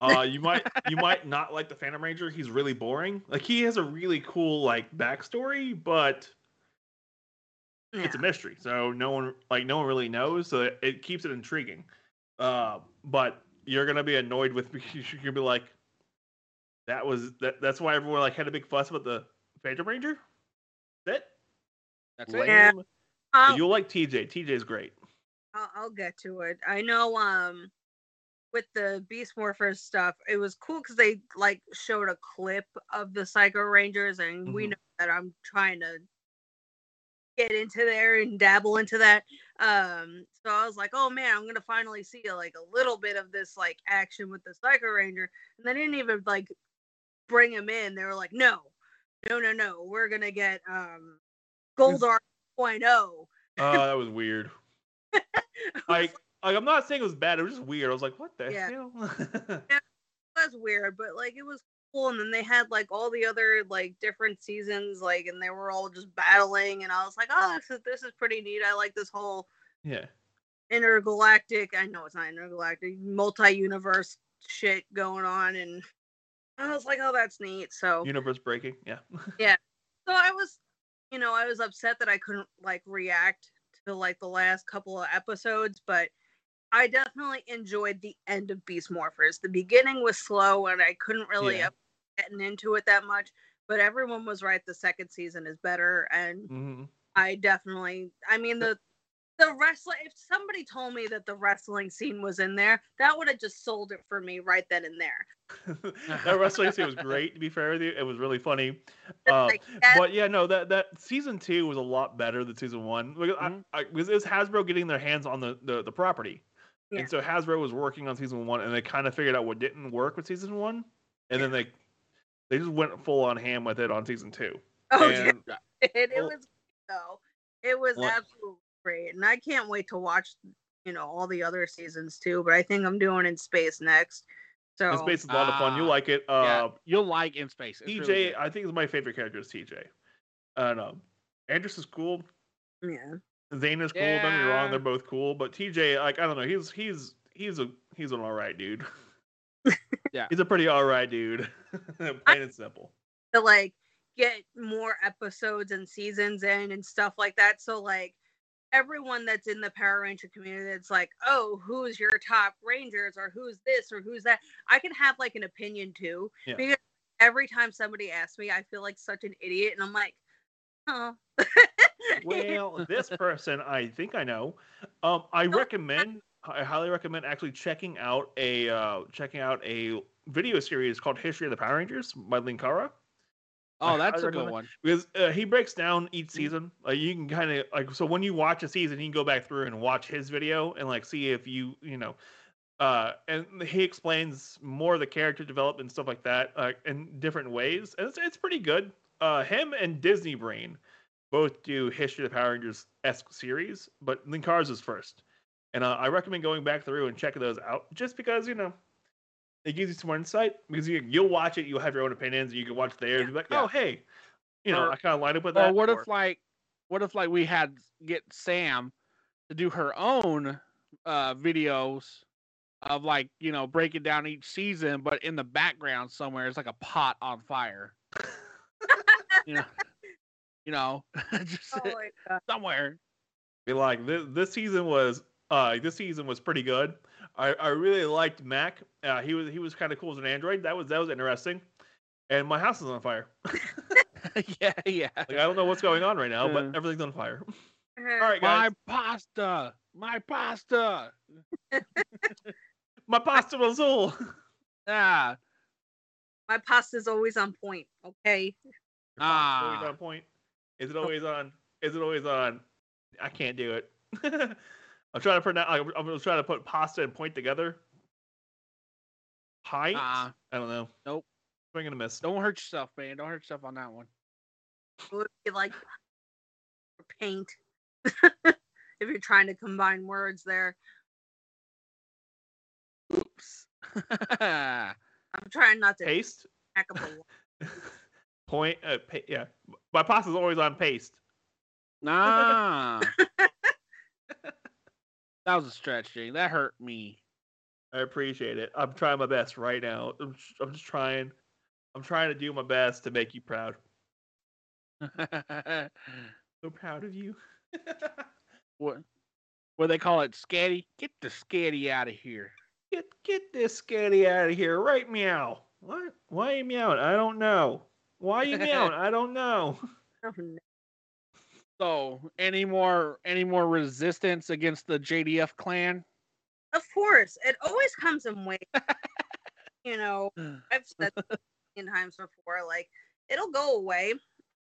Uh, you might you might not like the Phantom Ranger. He's really boring. Like he has a really cool like backstory, but yeah. it's a mystery. So no one like no one really knows. So it, it keeps it intriguing. Uh, but you're gonna be annoyed with because you're gonna be like, that was that. That's why everyone like had a big fuss about the Phantom Ranger. That That's lame. Yeah. But I'll, You'll like TJ. TJ's great. I'll, I'll get to it. I know. Um, with the Beast Morphers stuff, it was cool because they like showed a clip of the Psycho Rangers, and we Mhm. know that I'm trying to get into there and dabble into that. Um, so I was like, oh man, I'm gonna finally see like a little bit of this like action with the Psycho Ranger, and they didn't even like bring him in. They were like, no, no, no, no, we're gonna get um Goldar 2.0. Uh, that was weird. Like, like I'm not saying it was bad. It was just weird. I was like, what the hell? Yeah. hell? was weird, but like it was cool. And then they had like all the other like different seasons, like, and they were all just battling. And I was like, oh, this is this is pretty neat. I like this whole yeah. intergalactic. I know it's not intergalactic, multi-universe shit going on, and I was like, oh, that's neat. So, Universe breaking. Yeah. yeah. so I was, you know, I was upset that I couldn't like react to like the last couple of episodes, but I definitely enjoyed the end of Beast Morphers. The beginning was slow and I couldn't really Yeah. getting into it that much, but everyone was right. The second season is better, and hmm I definitely, I mean the. The wrestling. If somebody told me that the wrestling scene was in there, that would have just sold it for me right then and there. that wrestling scene was great. To be fair with you, it was really funny. Uh, like, but yeah, no, that that season two was a lot better than season one. Because I- Mhm. I, because it was Hasbro getting their hands on the the, the property, Yeah. and so Hasbro was working on season one, and they kind of figured out what didn't work with season one, and then they they just went full on ham with it on season two. oh yeah, and it, it well- was though. It was Well- absolutely great, and I can't wait to watch. You know all the other seasons too, but I think I'm doing in space next. So and space is a lot of fun. You Ah, like it. yeah, Uh, you'll like in space. It's TJ, really. I think is my favorite character is TJ. I don't know. Andros is cool. yeah, Zane is cool. Don't get me wrong, they're both cool. But TJ, like I don't know, he's he's he's a he's an all right dude. Yeah. he's a pretty all right dude. Plain and simple. to like get more episodes and seasons in and stuff like that. So like everyone that's in the Power Ranger community that's like, oh, who's your top Rangers or who's this or who's that? I can have like an opinion too. Yeah. Because every time somebody asks me, I feel like such an idiot and I'm like, oh Well, this person I think I know. Um, I recommend I highly recommend actually checking out a uh, checking out a video series called History of the Power Rangers by Linkara. Oh, that's a good one. because uh, he breaks down each season. Like you can kind of like so when you watch a season, you can go back through and watch his video and like see if you you know, uh, and he explains more of the character development and stuff like that, like in different ways, and it's it's pretty good. Uh, him and Disney Brain both do History of the Power Rangers esque series, but Linkara's is first, and uh, I recommend going back through and checking those out just because you know. It gives you some more insight because you, you'll watch it, you'll have your own opinions, and you can watch theirs and be like, Yeah. oh, hey, you know, Or- I kind of line up with Or that. what or- if like what if like we had get Sam to do her own uh videos of like, you know, breaking down each season, but in the background somewhere it's like a pot on fire. you know. You know, just Oh somewhere. be like this this season was uh this season was pretty good. I, I really liked Mac. Uh, he was he was kind of cool as an android. That was that was interesting. And my house is on fire. yeah, yeah. Like I don't know what's going on right now, Yeah. but everything's on fire. Uh, All right, My guys. pasta. My pasta. My pasta azul. Ah. My pasta's always on point. Okay. Your pasta's always Ah. on point. Is it always on? Is it always on? I can't do it. I'm trying to pronounce. I'm, I'm trying to put pasta and point together. Pint. Ah. I don't know. Nope. Swing and a miss. Don't hurt yourself, man. Don't hurt yourself on that one. It would be like paint. if you're trying to combine words there. Oops. I'm trying not to Paste. hack up a. Point. Uh, pa- yeah. My pasta's always on paste. nah. That was a stretch, Jane. That hurt me. I appreciate it. I'm trying my best right now. I'm just, I'm just trying. I'm trying to do my best to make you proud. So proud of you. what? What they call it? Scatty? Get the scatty out of here. get get this scatty out of here, right? Meow. What? Why are you meowing? I don't know. Why are you meowing? I don't know. Oh, So, any more any more resistance against the JDF clan? Of course, it always comes in waves. you know, I've said million times before, like it'll go away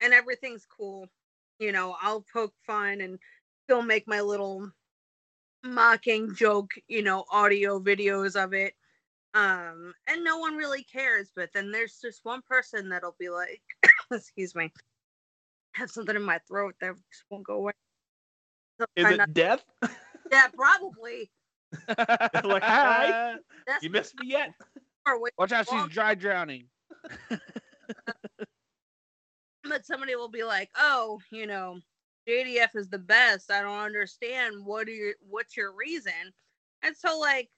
and everything's cool. You know, I'll poke fun and still make my little mocking joke, you know, audio videos of it. Um, and no one really cares, but then there's just one person that'll be like, excuse me, have something in my throat that just won't go away. So Is kinda- it death? yeah, probably. like, hi. That's You missed me yet? far away. Watch out, she's dry drowning. but somebody will be like, "Oh, you know, JDF is the best. I don't understand. What are your what's your reason?" And so like,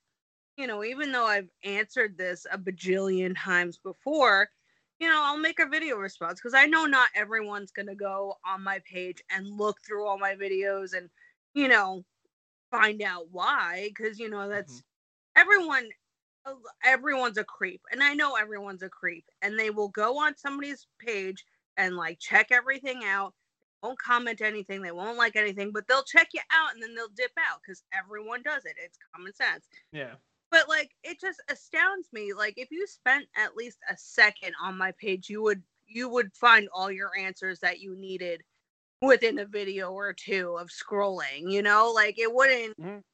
you know, even though I've answered this a bajillion times before, you know, I'll make a video response because I know not everyone's going to go on my page and look through all my videos and, you know, find out why because you know that's everyone uh, everyone's a creep and i know everyone's a creep and they will go on somebody's page and like check everything out won't comment anything they won't like anything but they'll check you out and then they'll dip out because everyone does it it's common sense Yeah. But like it just astounds me like if you spent at least a second on my page you would you would find all your answers that you needed within a video or two of scrolling you know like it wouldn't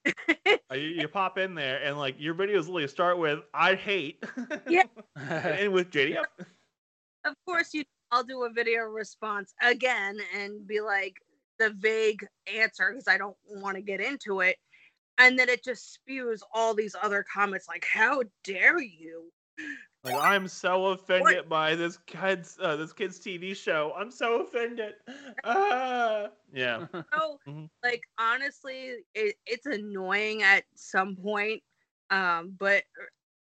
Uh, You, you pop in there and like your videos literally start with "I hate." Yeah. and with jd of course you i'll do a video response again and be like the vague answer because i don't want to get into it and then it just spews all these other comments like how dare you Like I'm so offended by this kid's uh, this kid's TV show. I'm so offended. Ah. Yeah. so Mhm. like honestly it, it's annoying at some point um but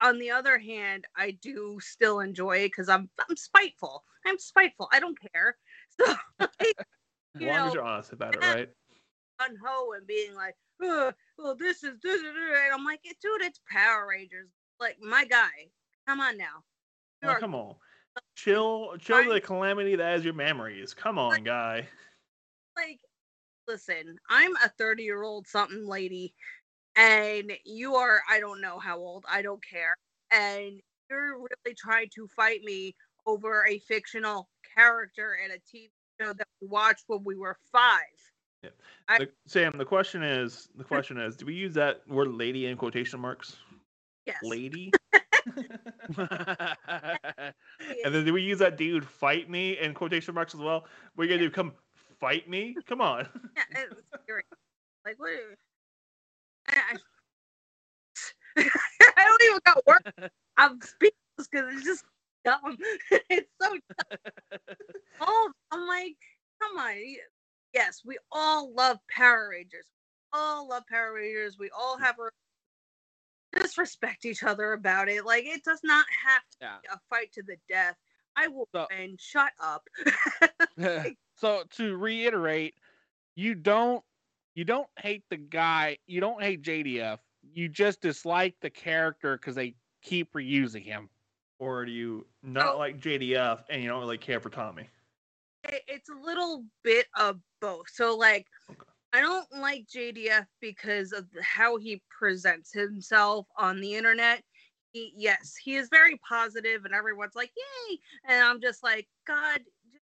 on the other hand i do still enjoy it because i'm i'm spiteful i'm spiteful i don't care so like, As you long know as you're honest about it, right? gun ho and being like, "Ugh, well, this is this, is- and I'm like, dude, it's Power Rangers. Like, my guy, come on now. Oh, come on. Chill, chill Fine. the calamity that is your memories. Come on, Like- guy. like, listen, I'm a 30 year old something lady, and you are I don't know how old, I don't care. And you're really trying to fight me over a fictional character in a TV show that we watched when we were five. I- The- Sam, the question is, the question is, do we use that word "lady" in quotation marks? Yes. Lady. and then do we use that dude "fight me" in quotation marks as well? We're gonna do come fight me? Come on. Yeah. Like what? I, I, I don't even got words. I'm speechless because it's just dumb. it's so dumb. Oh, I'm like, come on. Y- Yes, we all love Power Rangers. We all love Power Rangers. We all have our just respect each other about it. Like it does not have to yeah. be a fight to the death. I will So- win. Shut up. so to reiterate, you don't you don't hate the guy, you don't hate JDF. You just dislike the character because they keep reusing him. Or do you not Oh. like JDF and you don't really care for Tommy? It- it's a little bit of both. So like Okay. I don't like JDF because of how he presents himself on the internet. He, yes, he is very positive and everyone's like, "Yay!" And I'm just like, "God, just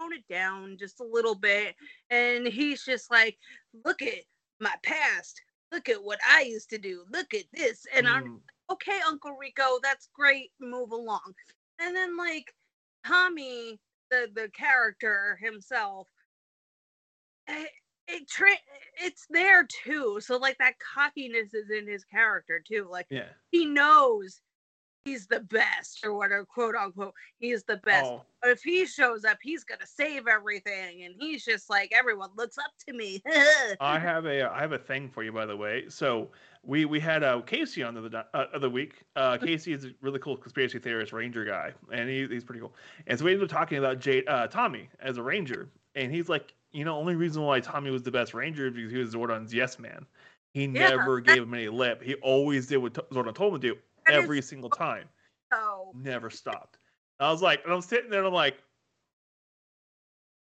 tone it down just a little bit." And he's just like, "Look at my past. Look at what I used to do. Look at this." And I'm Mm, okay, Uncle Rico, that's great. Move along. And then like Tommy, the the character himself, it, it tra- it's there too. So like that cockiness is in his character too. Like yeah. he knows he's the best or whatever, quote unquote. He's the best. Oh, But if he shows up, he's gonna save everything, and he's just like everyone looks up to me. I have a I have a thing for you by the way. So we we had uh, Casey on the other, uh, other week. Uh, Casey is a really cool conspiracy theorist ranger guy, and he, he's pretty cool. And so we ended up talking about Jade, uh, Tommy as a ranger, and he's like, you know, only reason why Tommy was the best ranger is because he was Zordon's yes man. He Yeah, never gave him any lip. He always did what T- Zordon told him to do That is every single time. Oh. Never stopped. I was like, and I'm sitting there, and I'm like,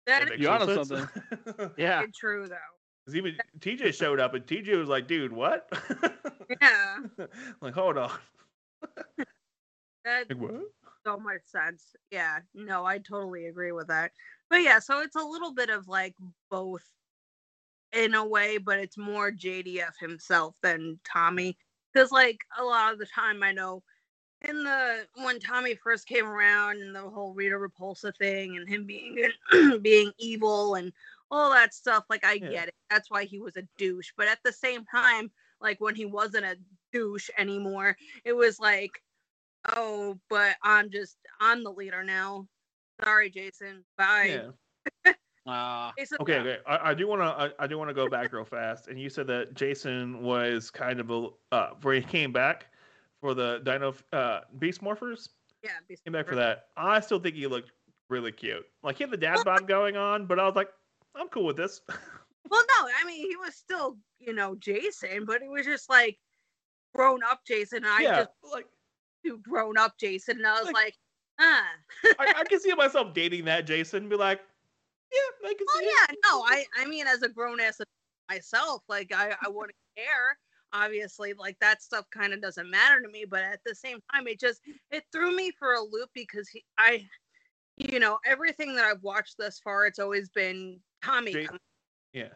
that that is You no onto sense. Yeah. true though. 'Cause even TJ showed up, and TJ was like, dude, what? Yeah, like, hold on. that Like, what? so much sense. Yeah, no, I totally agree with that. But yeah, so it's a little bit of like both in a way, but it's more JDF himself than Tommy. Because like a lot of the time I know in the when Tommy first came around and the whole Rita Repulsa thing and him being being evil and all that stuff, like I Yeah. get it. That's why he was a douche. But at the same time, like when he wasn't a douche anymore, it was like oh, but I'm just I'm the leader now. Sorry, Jason. Bye. Yeah. Uh, Jason, Okay. Okay. I, I do want to. I, I do want to go back real fast. And you said that Jason was kind of a uh, where he came back for the Dino uh, Beast Morphers. Yeah, be Came back for that. I still think he looked really cute. Like he had the dad bod going on, but I was like, I'm cool with this. Well, no, I mean he was still, you know, Jason, but he was just like grown up Jason. And I yeah. just Like do grown up Jason, and I was Like- like, ah. I, I can see myself dating that Jason. And be like, yeah, I can Oh see it. yeah, no, I I mean as a grown ass myself, like I I wouldn't care. Obviously, like that stuff kind of doesn't matter to me, but at the same time, it just it threw me for a loop because he, I, you know, everything that I've watched thus far, it's always been Tommy, Ja- coming Yeah.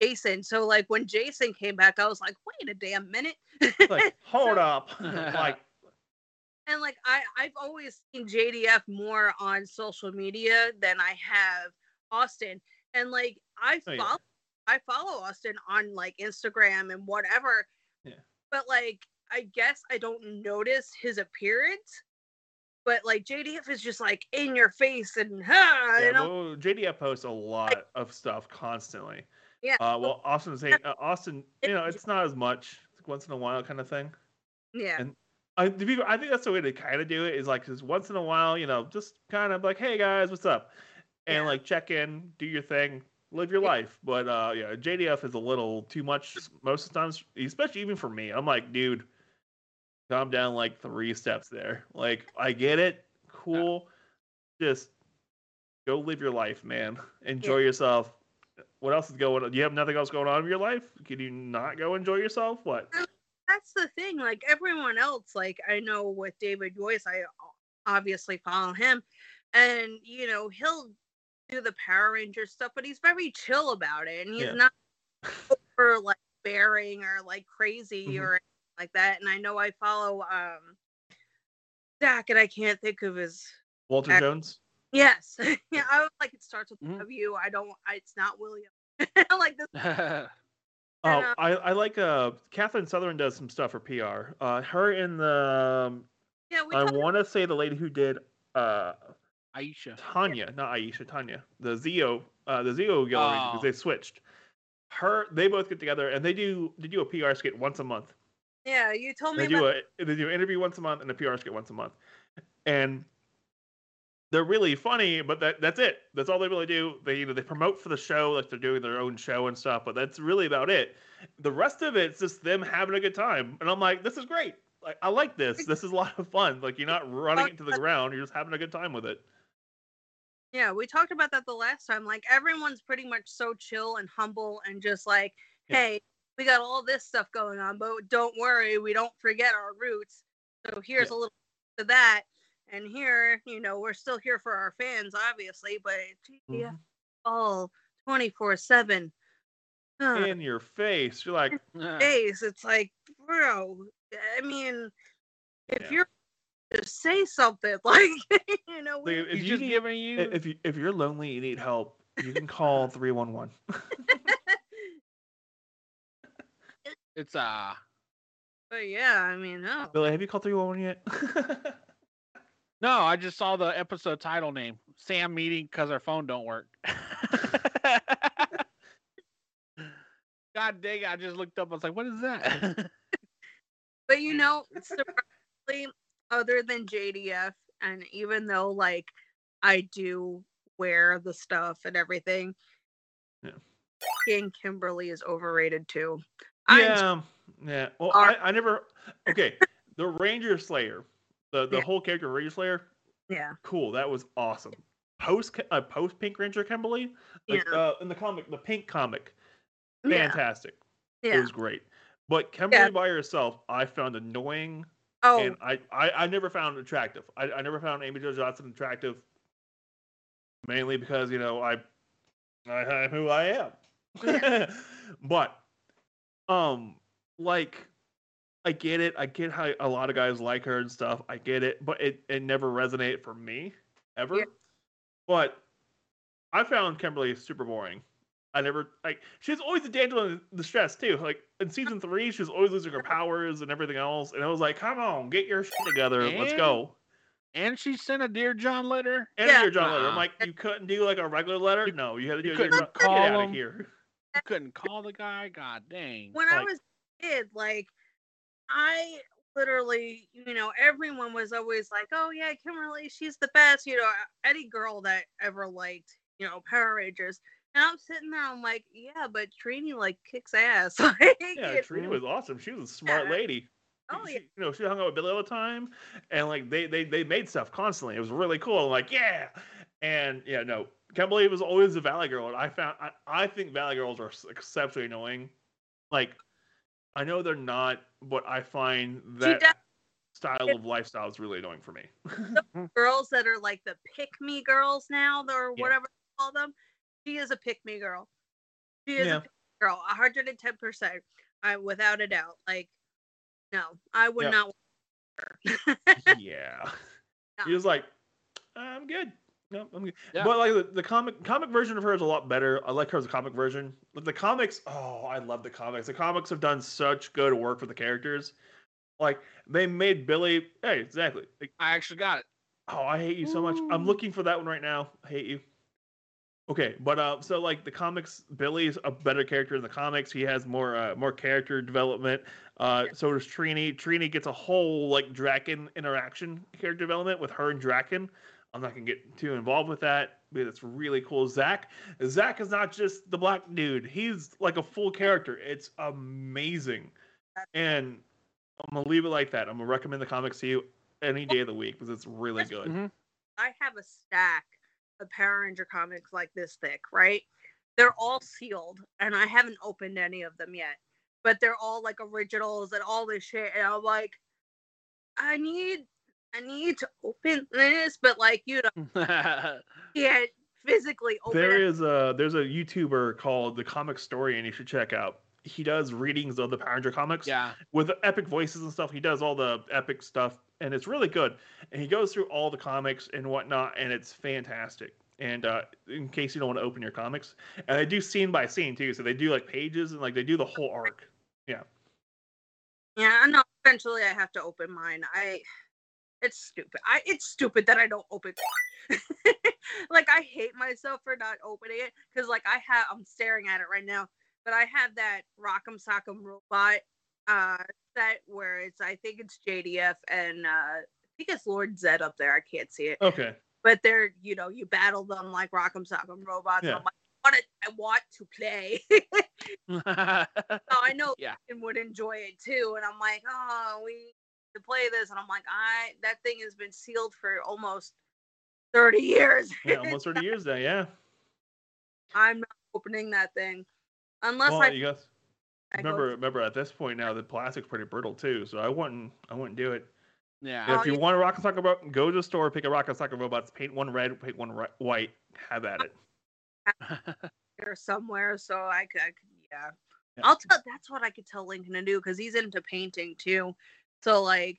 Jason. So like when Jason came back, I was like, wait a damn minute. Like, hold up. like, and like I I've always seen JDF more on social media than I have Austin. And like I Oh, yeah. follow I follow Austin on like Instagram and whatever. Yeah. But like I guess I don't notice his appearance. But like JDF is just like in your face and huh, yeah, you know. well, JDF posts a lot of stuff constantly. Yeah. Uh, well, Austin's saying uh, Austin, you know, it's not as much. It's like once in a while kind of thing. yeah. and- I, be- I think that's the way to kind of do it. Is like just once in a while, you know, just kind of like, hey guys, what's up, and Yeah. like check in, do your thing, live your Yeah. life. But uh, yeah, JDF is a little too much most of the times, especially even for me. I'm like, dude, calm down like three steps there. Like I get it, cool, just go live your life, man. Enjoy yourself. what else is going on? Do you have nothing else going on in your life? Can you not go enjoy yourself? What? That's the thing. Like everyone else, like I know with David Joyce, I obviously follow him, and you know he'll do the Power Ranger stuff, but he's very chill about it, and he's Yeah. not over like bearing or like crazy Mhm. or like that. And I know I follow um Zach, and I can't think of his. Walter Ac- Jones? Yes, yeah, I was like it starts with Mhm. W. I don't. I, it's not William. like this. Oh, And, uh, I, I like uh Catherine Sutherland does some stuff for PR. Uh, her and the um, Yeah, we I want to say the lady who did uh Aisha. Tanya, not Aisha, Tanya, the Zeo, uh, the Zeo gallery Ranger, Oh. because they switched. Her, they both get together and they do they do a PR skit once a month. Yeah, you told me They about do a they do an interview once a month and a PR skit once a month, and they're really funny. But that that's it. That's all they really do. They you know they promote for the show like they're doing their own show and stuff. But that's really about it. The rest of it's just them having a good time. And I'm like, this is great. Like I like this. This is a lot of fun. Like you're not running it to the ground. You're just having a good time with it. Yeah, we talked about that the last time. Like everyone's pretty much so chill and humble and just like, hey, we got all this stuff going on, but don't worry, we don't forget our roots. So here's Yeah. a little bit of that. And here, you know, we're still here for our fans, obviously, but yeah, Mhm. all 24 7. In your face. You're like, face. It's like, bro, I mean, if Yeah. you're just say something, like, you know, like, we, if He's you just need, giving you. if you if you're lonely, you need help. You can call three one one. It's uh. but yeah, I mean, oh. Billy, have you called three one one yet? No, I just saw the episode title name. Sam meeting because our phone don't work. God dang! it, I just looked up. I was like, "What is that?" But you know, surprisingly, other than JDF, and even though like I do wear the stuff and everything, Yeah. King Kimberly is overrated too. Yeah, yeah. Well, Are- I, I never. Okay, the Ranger Slayer, the the Yeah. whole character of Ranger Slayer, yeah, cool. That was awesome. Post uh, post Pink Ranger Kimberly, like Yeah. uh, in the comic, the Pink comic, yeah, fantastic. It yeah. was great. But Kimberly by herself, I found annoying, Oh, and I, I I never found attractive. I, I never found Amy Jo Johnson attractive, mainly because you know I I am who I am. but um, like I get it. I get how a lot of guys like her and stuff. I get it, but it it never resonated for me ever. Yeah. But I found Kimberly super boring. I never like she's always a damsel in distress too. Like in season three, she was always losing her powers and everything else. And I was like, come on, get your shit together. Let's go. and she sent a dear John letter. And Yeah. your John letter. I'm like, you couldn't do like a regular letter? You- no, you had to do you a Dear John- call Get out of here. You couldn't call the guy. God dang. when I was a kid, like I literally, you know, everyone was always like, "Oh yeah, Kimberly, she's the best." You know, any girl that ever liked, you know, Power Rangers. And I'm sitting there, I'm like, "Yeah, but Trini like kicks ass." like, Yeah, Mhm. was awesome. She was a smart Yeah. lady. Oh, she, yeah. You know, she hung out with Billy all the time, and like they they they made stuff constantly. It was really cool. I'm like, yeah, and yeah, no, Kimberly was always a Valley Girl, and I found I, I think Valley Girls are exceptionally annoying. Like, I know they're not, but I find that style of lifestyle is really annoying for me. girls that are like the pick me girls now, or Yeah. whatever they call them. She is a pick me girl. She is Yeah. a girl, hundred and ten percent, without a doubt. Like, no, I would Yeah. not. Want her. yeah, No. he was like, I'm good. No, I'm good. Yeah. But like the, the comic comic version of her is a lot better. I like her as a comic version. Like the comics, oh, I love the comics. The comics have done such good work for the characters. Like they made Billy. Hey, exactly. Like, I actually got it. oh, I hate you so much. I'm looking for that one right now. I hate you. Okay, but uh, so like the comics, Billy's a better character in the comics. He has more uh, more character development. Uh, so does Trini. Trini gets a whole like Drakkon interaction character development with her and Drakkon. I'm not gonna get too involved with that, but it's really cool. Zach, Zach is not just the black dude. He's like a full character. It's amazing, and I'm gonna leave it like that. I'm gonna recommend the comics to you any day of the week because it's really good. Mhm. I have a stack of Power Ranger comics like this thick, right? they're all sealed, and I haven't opened any of them yet. But they're all like originals and all this shit, and I'm like, I need, I need to open this, but like you know, can't physically open There it. is a there's a YouTuber called the Comic Story, and you should check out. He does readings of the Power Ranger comics yeah. with epic voices and stuff. He does all the epic stuff, and it's really good. And he goes through all the comics and whatnot, and it's fantastic. And uh, in case you don't want to open your comics, and they do scene by scene too, so they do like pages and like they do the whole arc. Yeah. Yeah, I know. Eventually, I have to open mine. I, it's stupid. I it's stupid that I don't open. like I hate myself for not opening it because like I have I'm staring at it right now, but I have that Rock'em Sock'em robot uh set where it's I think it's JDF and uh I think it's Lord Zed up there. I can't see it, Okay. but they're you know you battle them like Rock'em Sock'em robots. and Yeah. I'm like, I want it. I want to play. So I know Yeah. Lincoln would enjoy it too. And I'm like, oh, we to play this. And I'm like, I that thing has been sealed for almost 30 years. Yeah, almost 30 years now. Yeah. I'm not opening that thing unless Well, I, you guys I remember remember at this point now the plastic's pretty brittle too, so I wouldn't I wouldn't do it. yeah. And Oh, if you want a rocket soccer robot, go to the store, pick a rocket soccer robot, paint one red, paint one ri- white, have at it. here somewhere. So I could, I could yeah. Yeah. I'll tell. That's what I could tell Lincoln to do because he's into painting too. So like,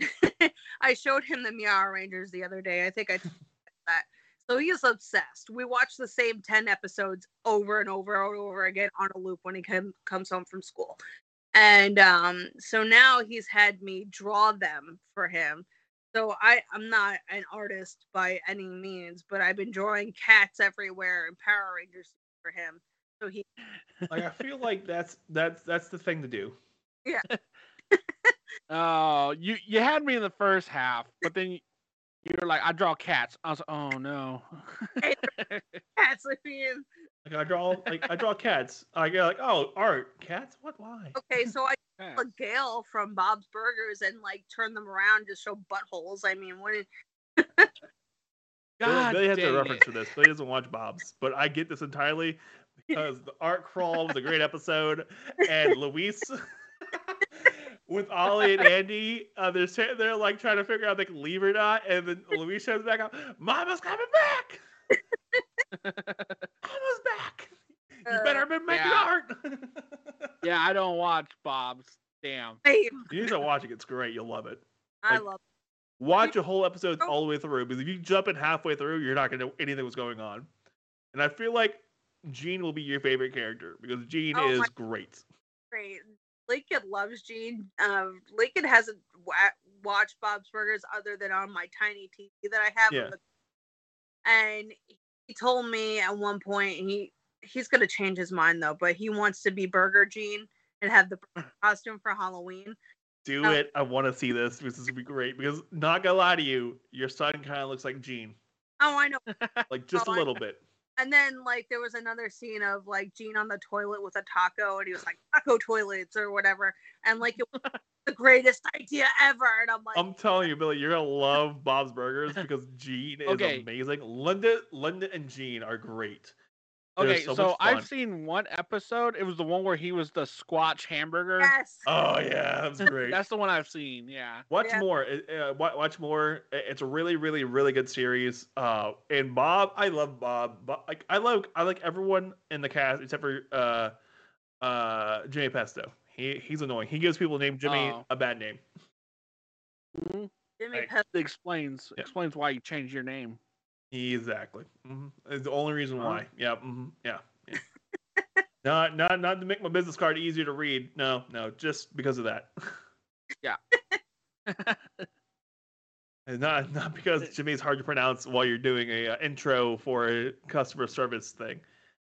I showed him the Miara Rangers the other day. I think I that. So he's obsessed. We watch the same ten episodes over and over and over again on a loop when he come, comes home from school. And um, so now he's had me draw them for him. So I I'm not an artist by any means, but I've been drawing cats everywhere and Power Rangers for him. So he Like I feel like that's that's that's the thing to do. Oh, you you had me in the first half, but then you, you were like, I draw cats. I was like, oh no. cats I mean Like I draw like I draw cats. I get like, oh, art, cats? What why? okay, so I Cats. took Gail from Bob's Burgers and like turn them around to show buttholes. I mean, what Billy, God Billy has a reference it. for this. Billy doesn't watch Bob's, but I get this entirely because the art crawl was a great episode, and Louise with Ollie and Andy, uh, they're sa- they're like trying to figure out if they can leave or not, and then Louise shows back up. Mama's coming back. Mama's back. You better have been making Yeah. art. Yeah, I don't watch Bob's. Damn. same. you need to watch it. It's great. You'll love it. I Like- love Watch a whole episode Oh. all the way through because if you jump in halfway through, you're not gonna know anything was going on. And I feel like Gene will be your favorite character because Gene Oh is my- great. great. Lincoln loves Gene. Um, Lincoln hasn't wa- watched Bob's Burgers other than on my tiny TV that I have. on Yeah. the- and he told me at one point he he's gonna change his mind though, but he wants to be Burger Gene and have the costume for Halloween. Do Oh. it. I want to see this. This is be great because not gonna lie to you, your son kind of looks like Gene, Oh, I know. like just a Oh, I- little bit. And then like there was another scene of like Gene on the toilet with a taco, and he was like taco toilets or whatever, and like it was the greatest idea ever. And I'm like, I'm telling you, Billy, you're gonna love Bob's Burgers because Gene is Okay. amazing. Linda, Linda, and Gene are great. They're Okay, so so, I've seen one episode. It was the one where he was the Squatch hamburger. yes. Oh yeah, that's great. That's the one I've seen. Yeah. Watch Yeah. more. uh, watch more. It's a really, really, really good series. Uh, and Bob, I love Bob. But like, I love, I like everyone in the cast except for uh, uh, Jimmy Pesto. He he's annoying. He gives people named Jimmy Oh. a bad name. Mhm. Jimmy Right. Pep- It explains Yeah. explains why you changed your name. Exactly. hmm the only reason why. Yeah. hmm Yeah. yeah. not not not to make my business card easier to read. No, no, just because of that. And not not because Jimmy's hard to pronounce while you're doing a uh, intro for a customer service thing.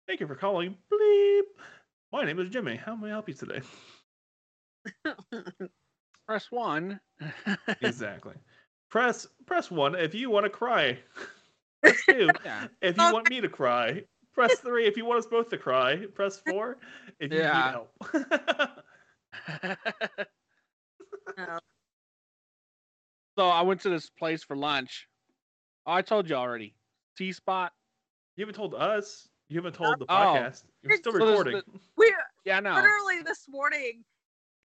Thank you for calling. Bleep. My name is Jimmy. How may I help you today? Press one. exactly. Press press one if you want to cry. Press two yeah. if you want me to cry. Press three if you want us both to cry. Press four if you Yeah. need help. Oh, so I went to this place for lunch. Oh, I told you already. T spot. you haven't told us. You haven't told the Oh. podcast. You're still So there's recording. We Yeah, no. literally this morning,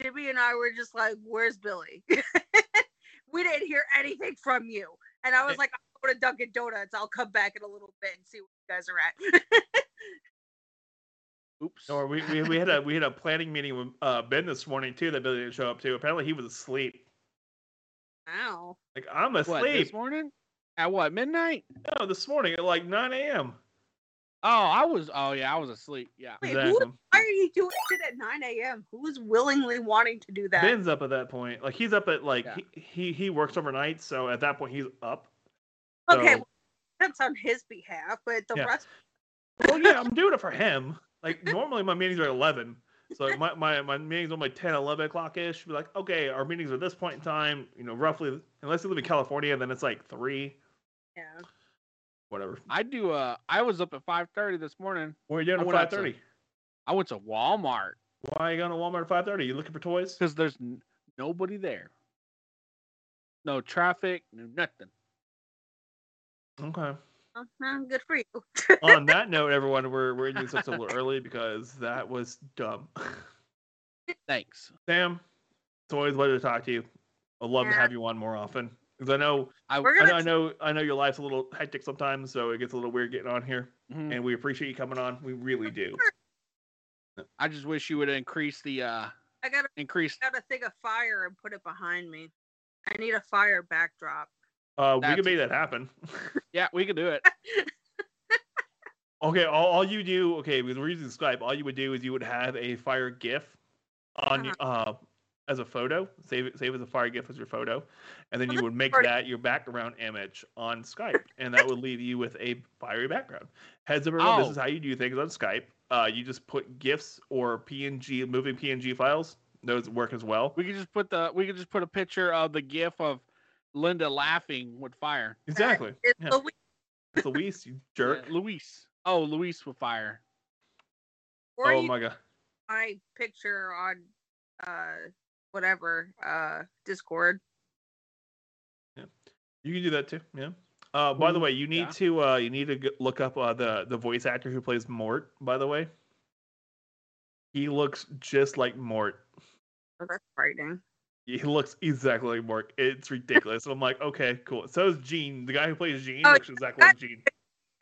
Jimmy and I were just like, "Where's Billy?" we didn't hear anything from you, and I was Eh. like, "I'll go to Dunkin' Donuts. I'll come back in a little bit and see where you guys are at." Oops. Or we, we, we had a we had a planning meeting with uh, Ben this morning too that Billy didn't show up to. Apparently he was asleep. wow. Like I'm what, asleep. this morning? At what, midnight? No, this morning at like 9 a.m. Oh, I was, oh, yeah, I was asleep. Yeah. Wait, Exactly. who? Why are you doing it at 9 a.m.? Who is willingly wanting to do that? Ben's up at that point. Like he's up at like Yeah. he, he he works overnight, so at that point he's up. Okay, So- well, that's on his behalf, but the Yeah. rest. Well, yeah, I'm doing it for him. Like normally my meetings are at 11. So like, my, my, my meetings are like 10, 11 o'clock ish. Be like, okay, our meetings are this point in time, you know, roughly, unless you live in California, then it's like three, Yeah. whatever. I do, uh, I was up at 5.30 this morning. What are you doing I at went 5.30? I went to Walmart Why are you going to Walmart at 5.30? You looking for toys? because there's n- nobody there. No traffic, no nothing. Okay. Well, uh, good for you. On that note, everyone, we're, we're ending this a little early because that was dumb. Thanks. Sam, it's always a pleasure to talk to you. I'd love to have you on more often. Because I know I, I know, I know I know your life's a little hectic sometimes, so it gets a little weird getting on here. mhm. And we appreciate you coming on. We really do. I just wish you would increase the, uh, I gotta increase. I got a thing of fire and put it behind me. I need a fire backdrop. Uh, we can make that happen. Yeah, we can do it. okay, all, all you do, okay, because we're using Skype, all you would do is you would have a fire GIF on y- uh as a photo, save it, save as a fire GIF as your photo, and then you would make that your background image on Skype, and that would leave you with a fiery background. Heads up, everyone, this Oh. is how you do things on Skype. Uh, you just put GIFs or PNG, moving PNG files. Those work as well. We could just put the, we could just put a picture of the GIF of Linda laughing with fire. Exactly. It's Yeah. Louis- It's Louise, you jerk. Yeah, Louise. Oh, Louise with fire. or oh my god. my picture on uh whatever uh Discord. Yeah. You can do that too. Yeah. Uh, by the way, you need yeah. to uh, you need to look up uh, the the voice actor who plays Mort. By the way, he looks just like Mort. Oh, that's frightening. He looks exactly like Mark. It's ridiculous. I'm like, okay, cool. So is Gene. The guy who plays Gene Oh, looks exactly like Gene.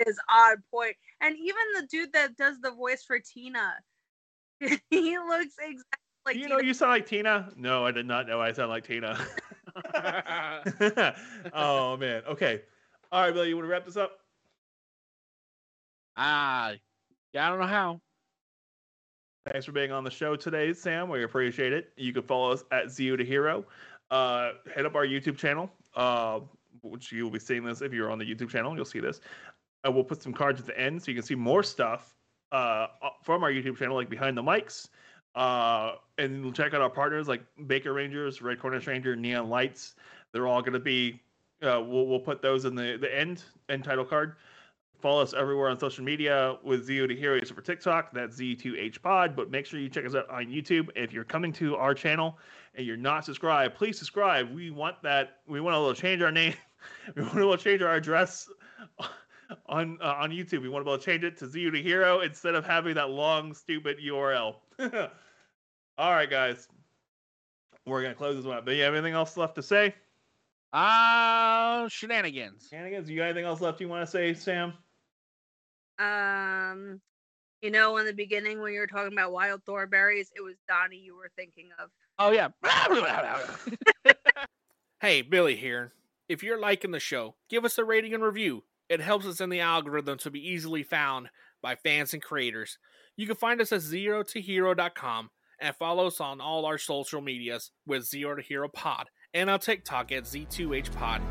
Is odd point. And even the dude that does the voice for Tina, he looks exactly like you Tina. know, you sound like Tina. No, I did not know I sound like Tina. oh man. Okay. All right, Billy. You want to wrap this up? Ah, yeah, I don't know how. Thanks for being on the show today, Sam. We appreciate it. You can follow us at Zeo to Hero. Uh, head up our YouTube channel, uh, which you will be seeing this if you're on the YouTube channel. You'll see this. Uh, we'll put some cards at the end so you can see more stuff uh, from our YouTube channel, like behind the mics. Uh, and you'll check out our partners like Baker Rangers, Red Cornish Ranger, Neon Lights. They're all going to be. Uh, we'll we'll put those in the the end end title card. Follow us everywhere on social media with Zeo to Hero for TikTok. That's Z2H Pod. But make sure you check us out on YouTube. If you're coming to our channel and you're not subscribed, please subscribe. We want that. We want to change our name. We want to change our address on uh, on YouTube. We want to be able to change it to Zeo to Hero instead of having that long, stupid URL. All right, guys. We're gonna close this one up. But you have anything else left to say? Ah, shenanigans. Shenanigans, you got anything else left you want to say, Sam? Um, you know, in the beginning when you were talking about wild Thornberrys, it was Donnie you were thinking of. Oh yeah. Hey, Billy here. If you're liking the show, give us a rating and review. It helps us in the algorithm to be easily found by fans and creators. You can find us at zeotohero.com and follow us on all our social medias with Zeo to Hero Pod and on TikTok at Z2H Pod.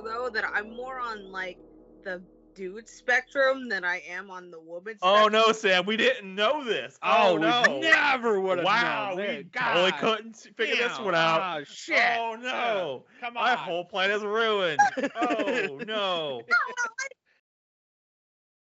Clear though, that I'm more on like the dude spectrum than I am on the woman Oh no, Sam, we didn't know this. Oh, we no. never would have Wow, known. we this. totally couldn't figure this one out. Ah, shit. Oh no. Come on. My whole plan is ruined. oh no. No, no, I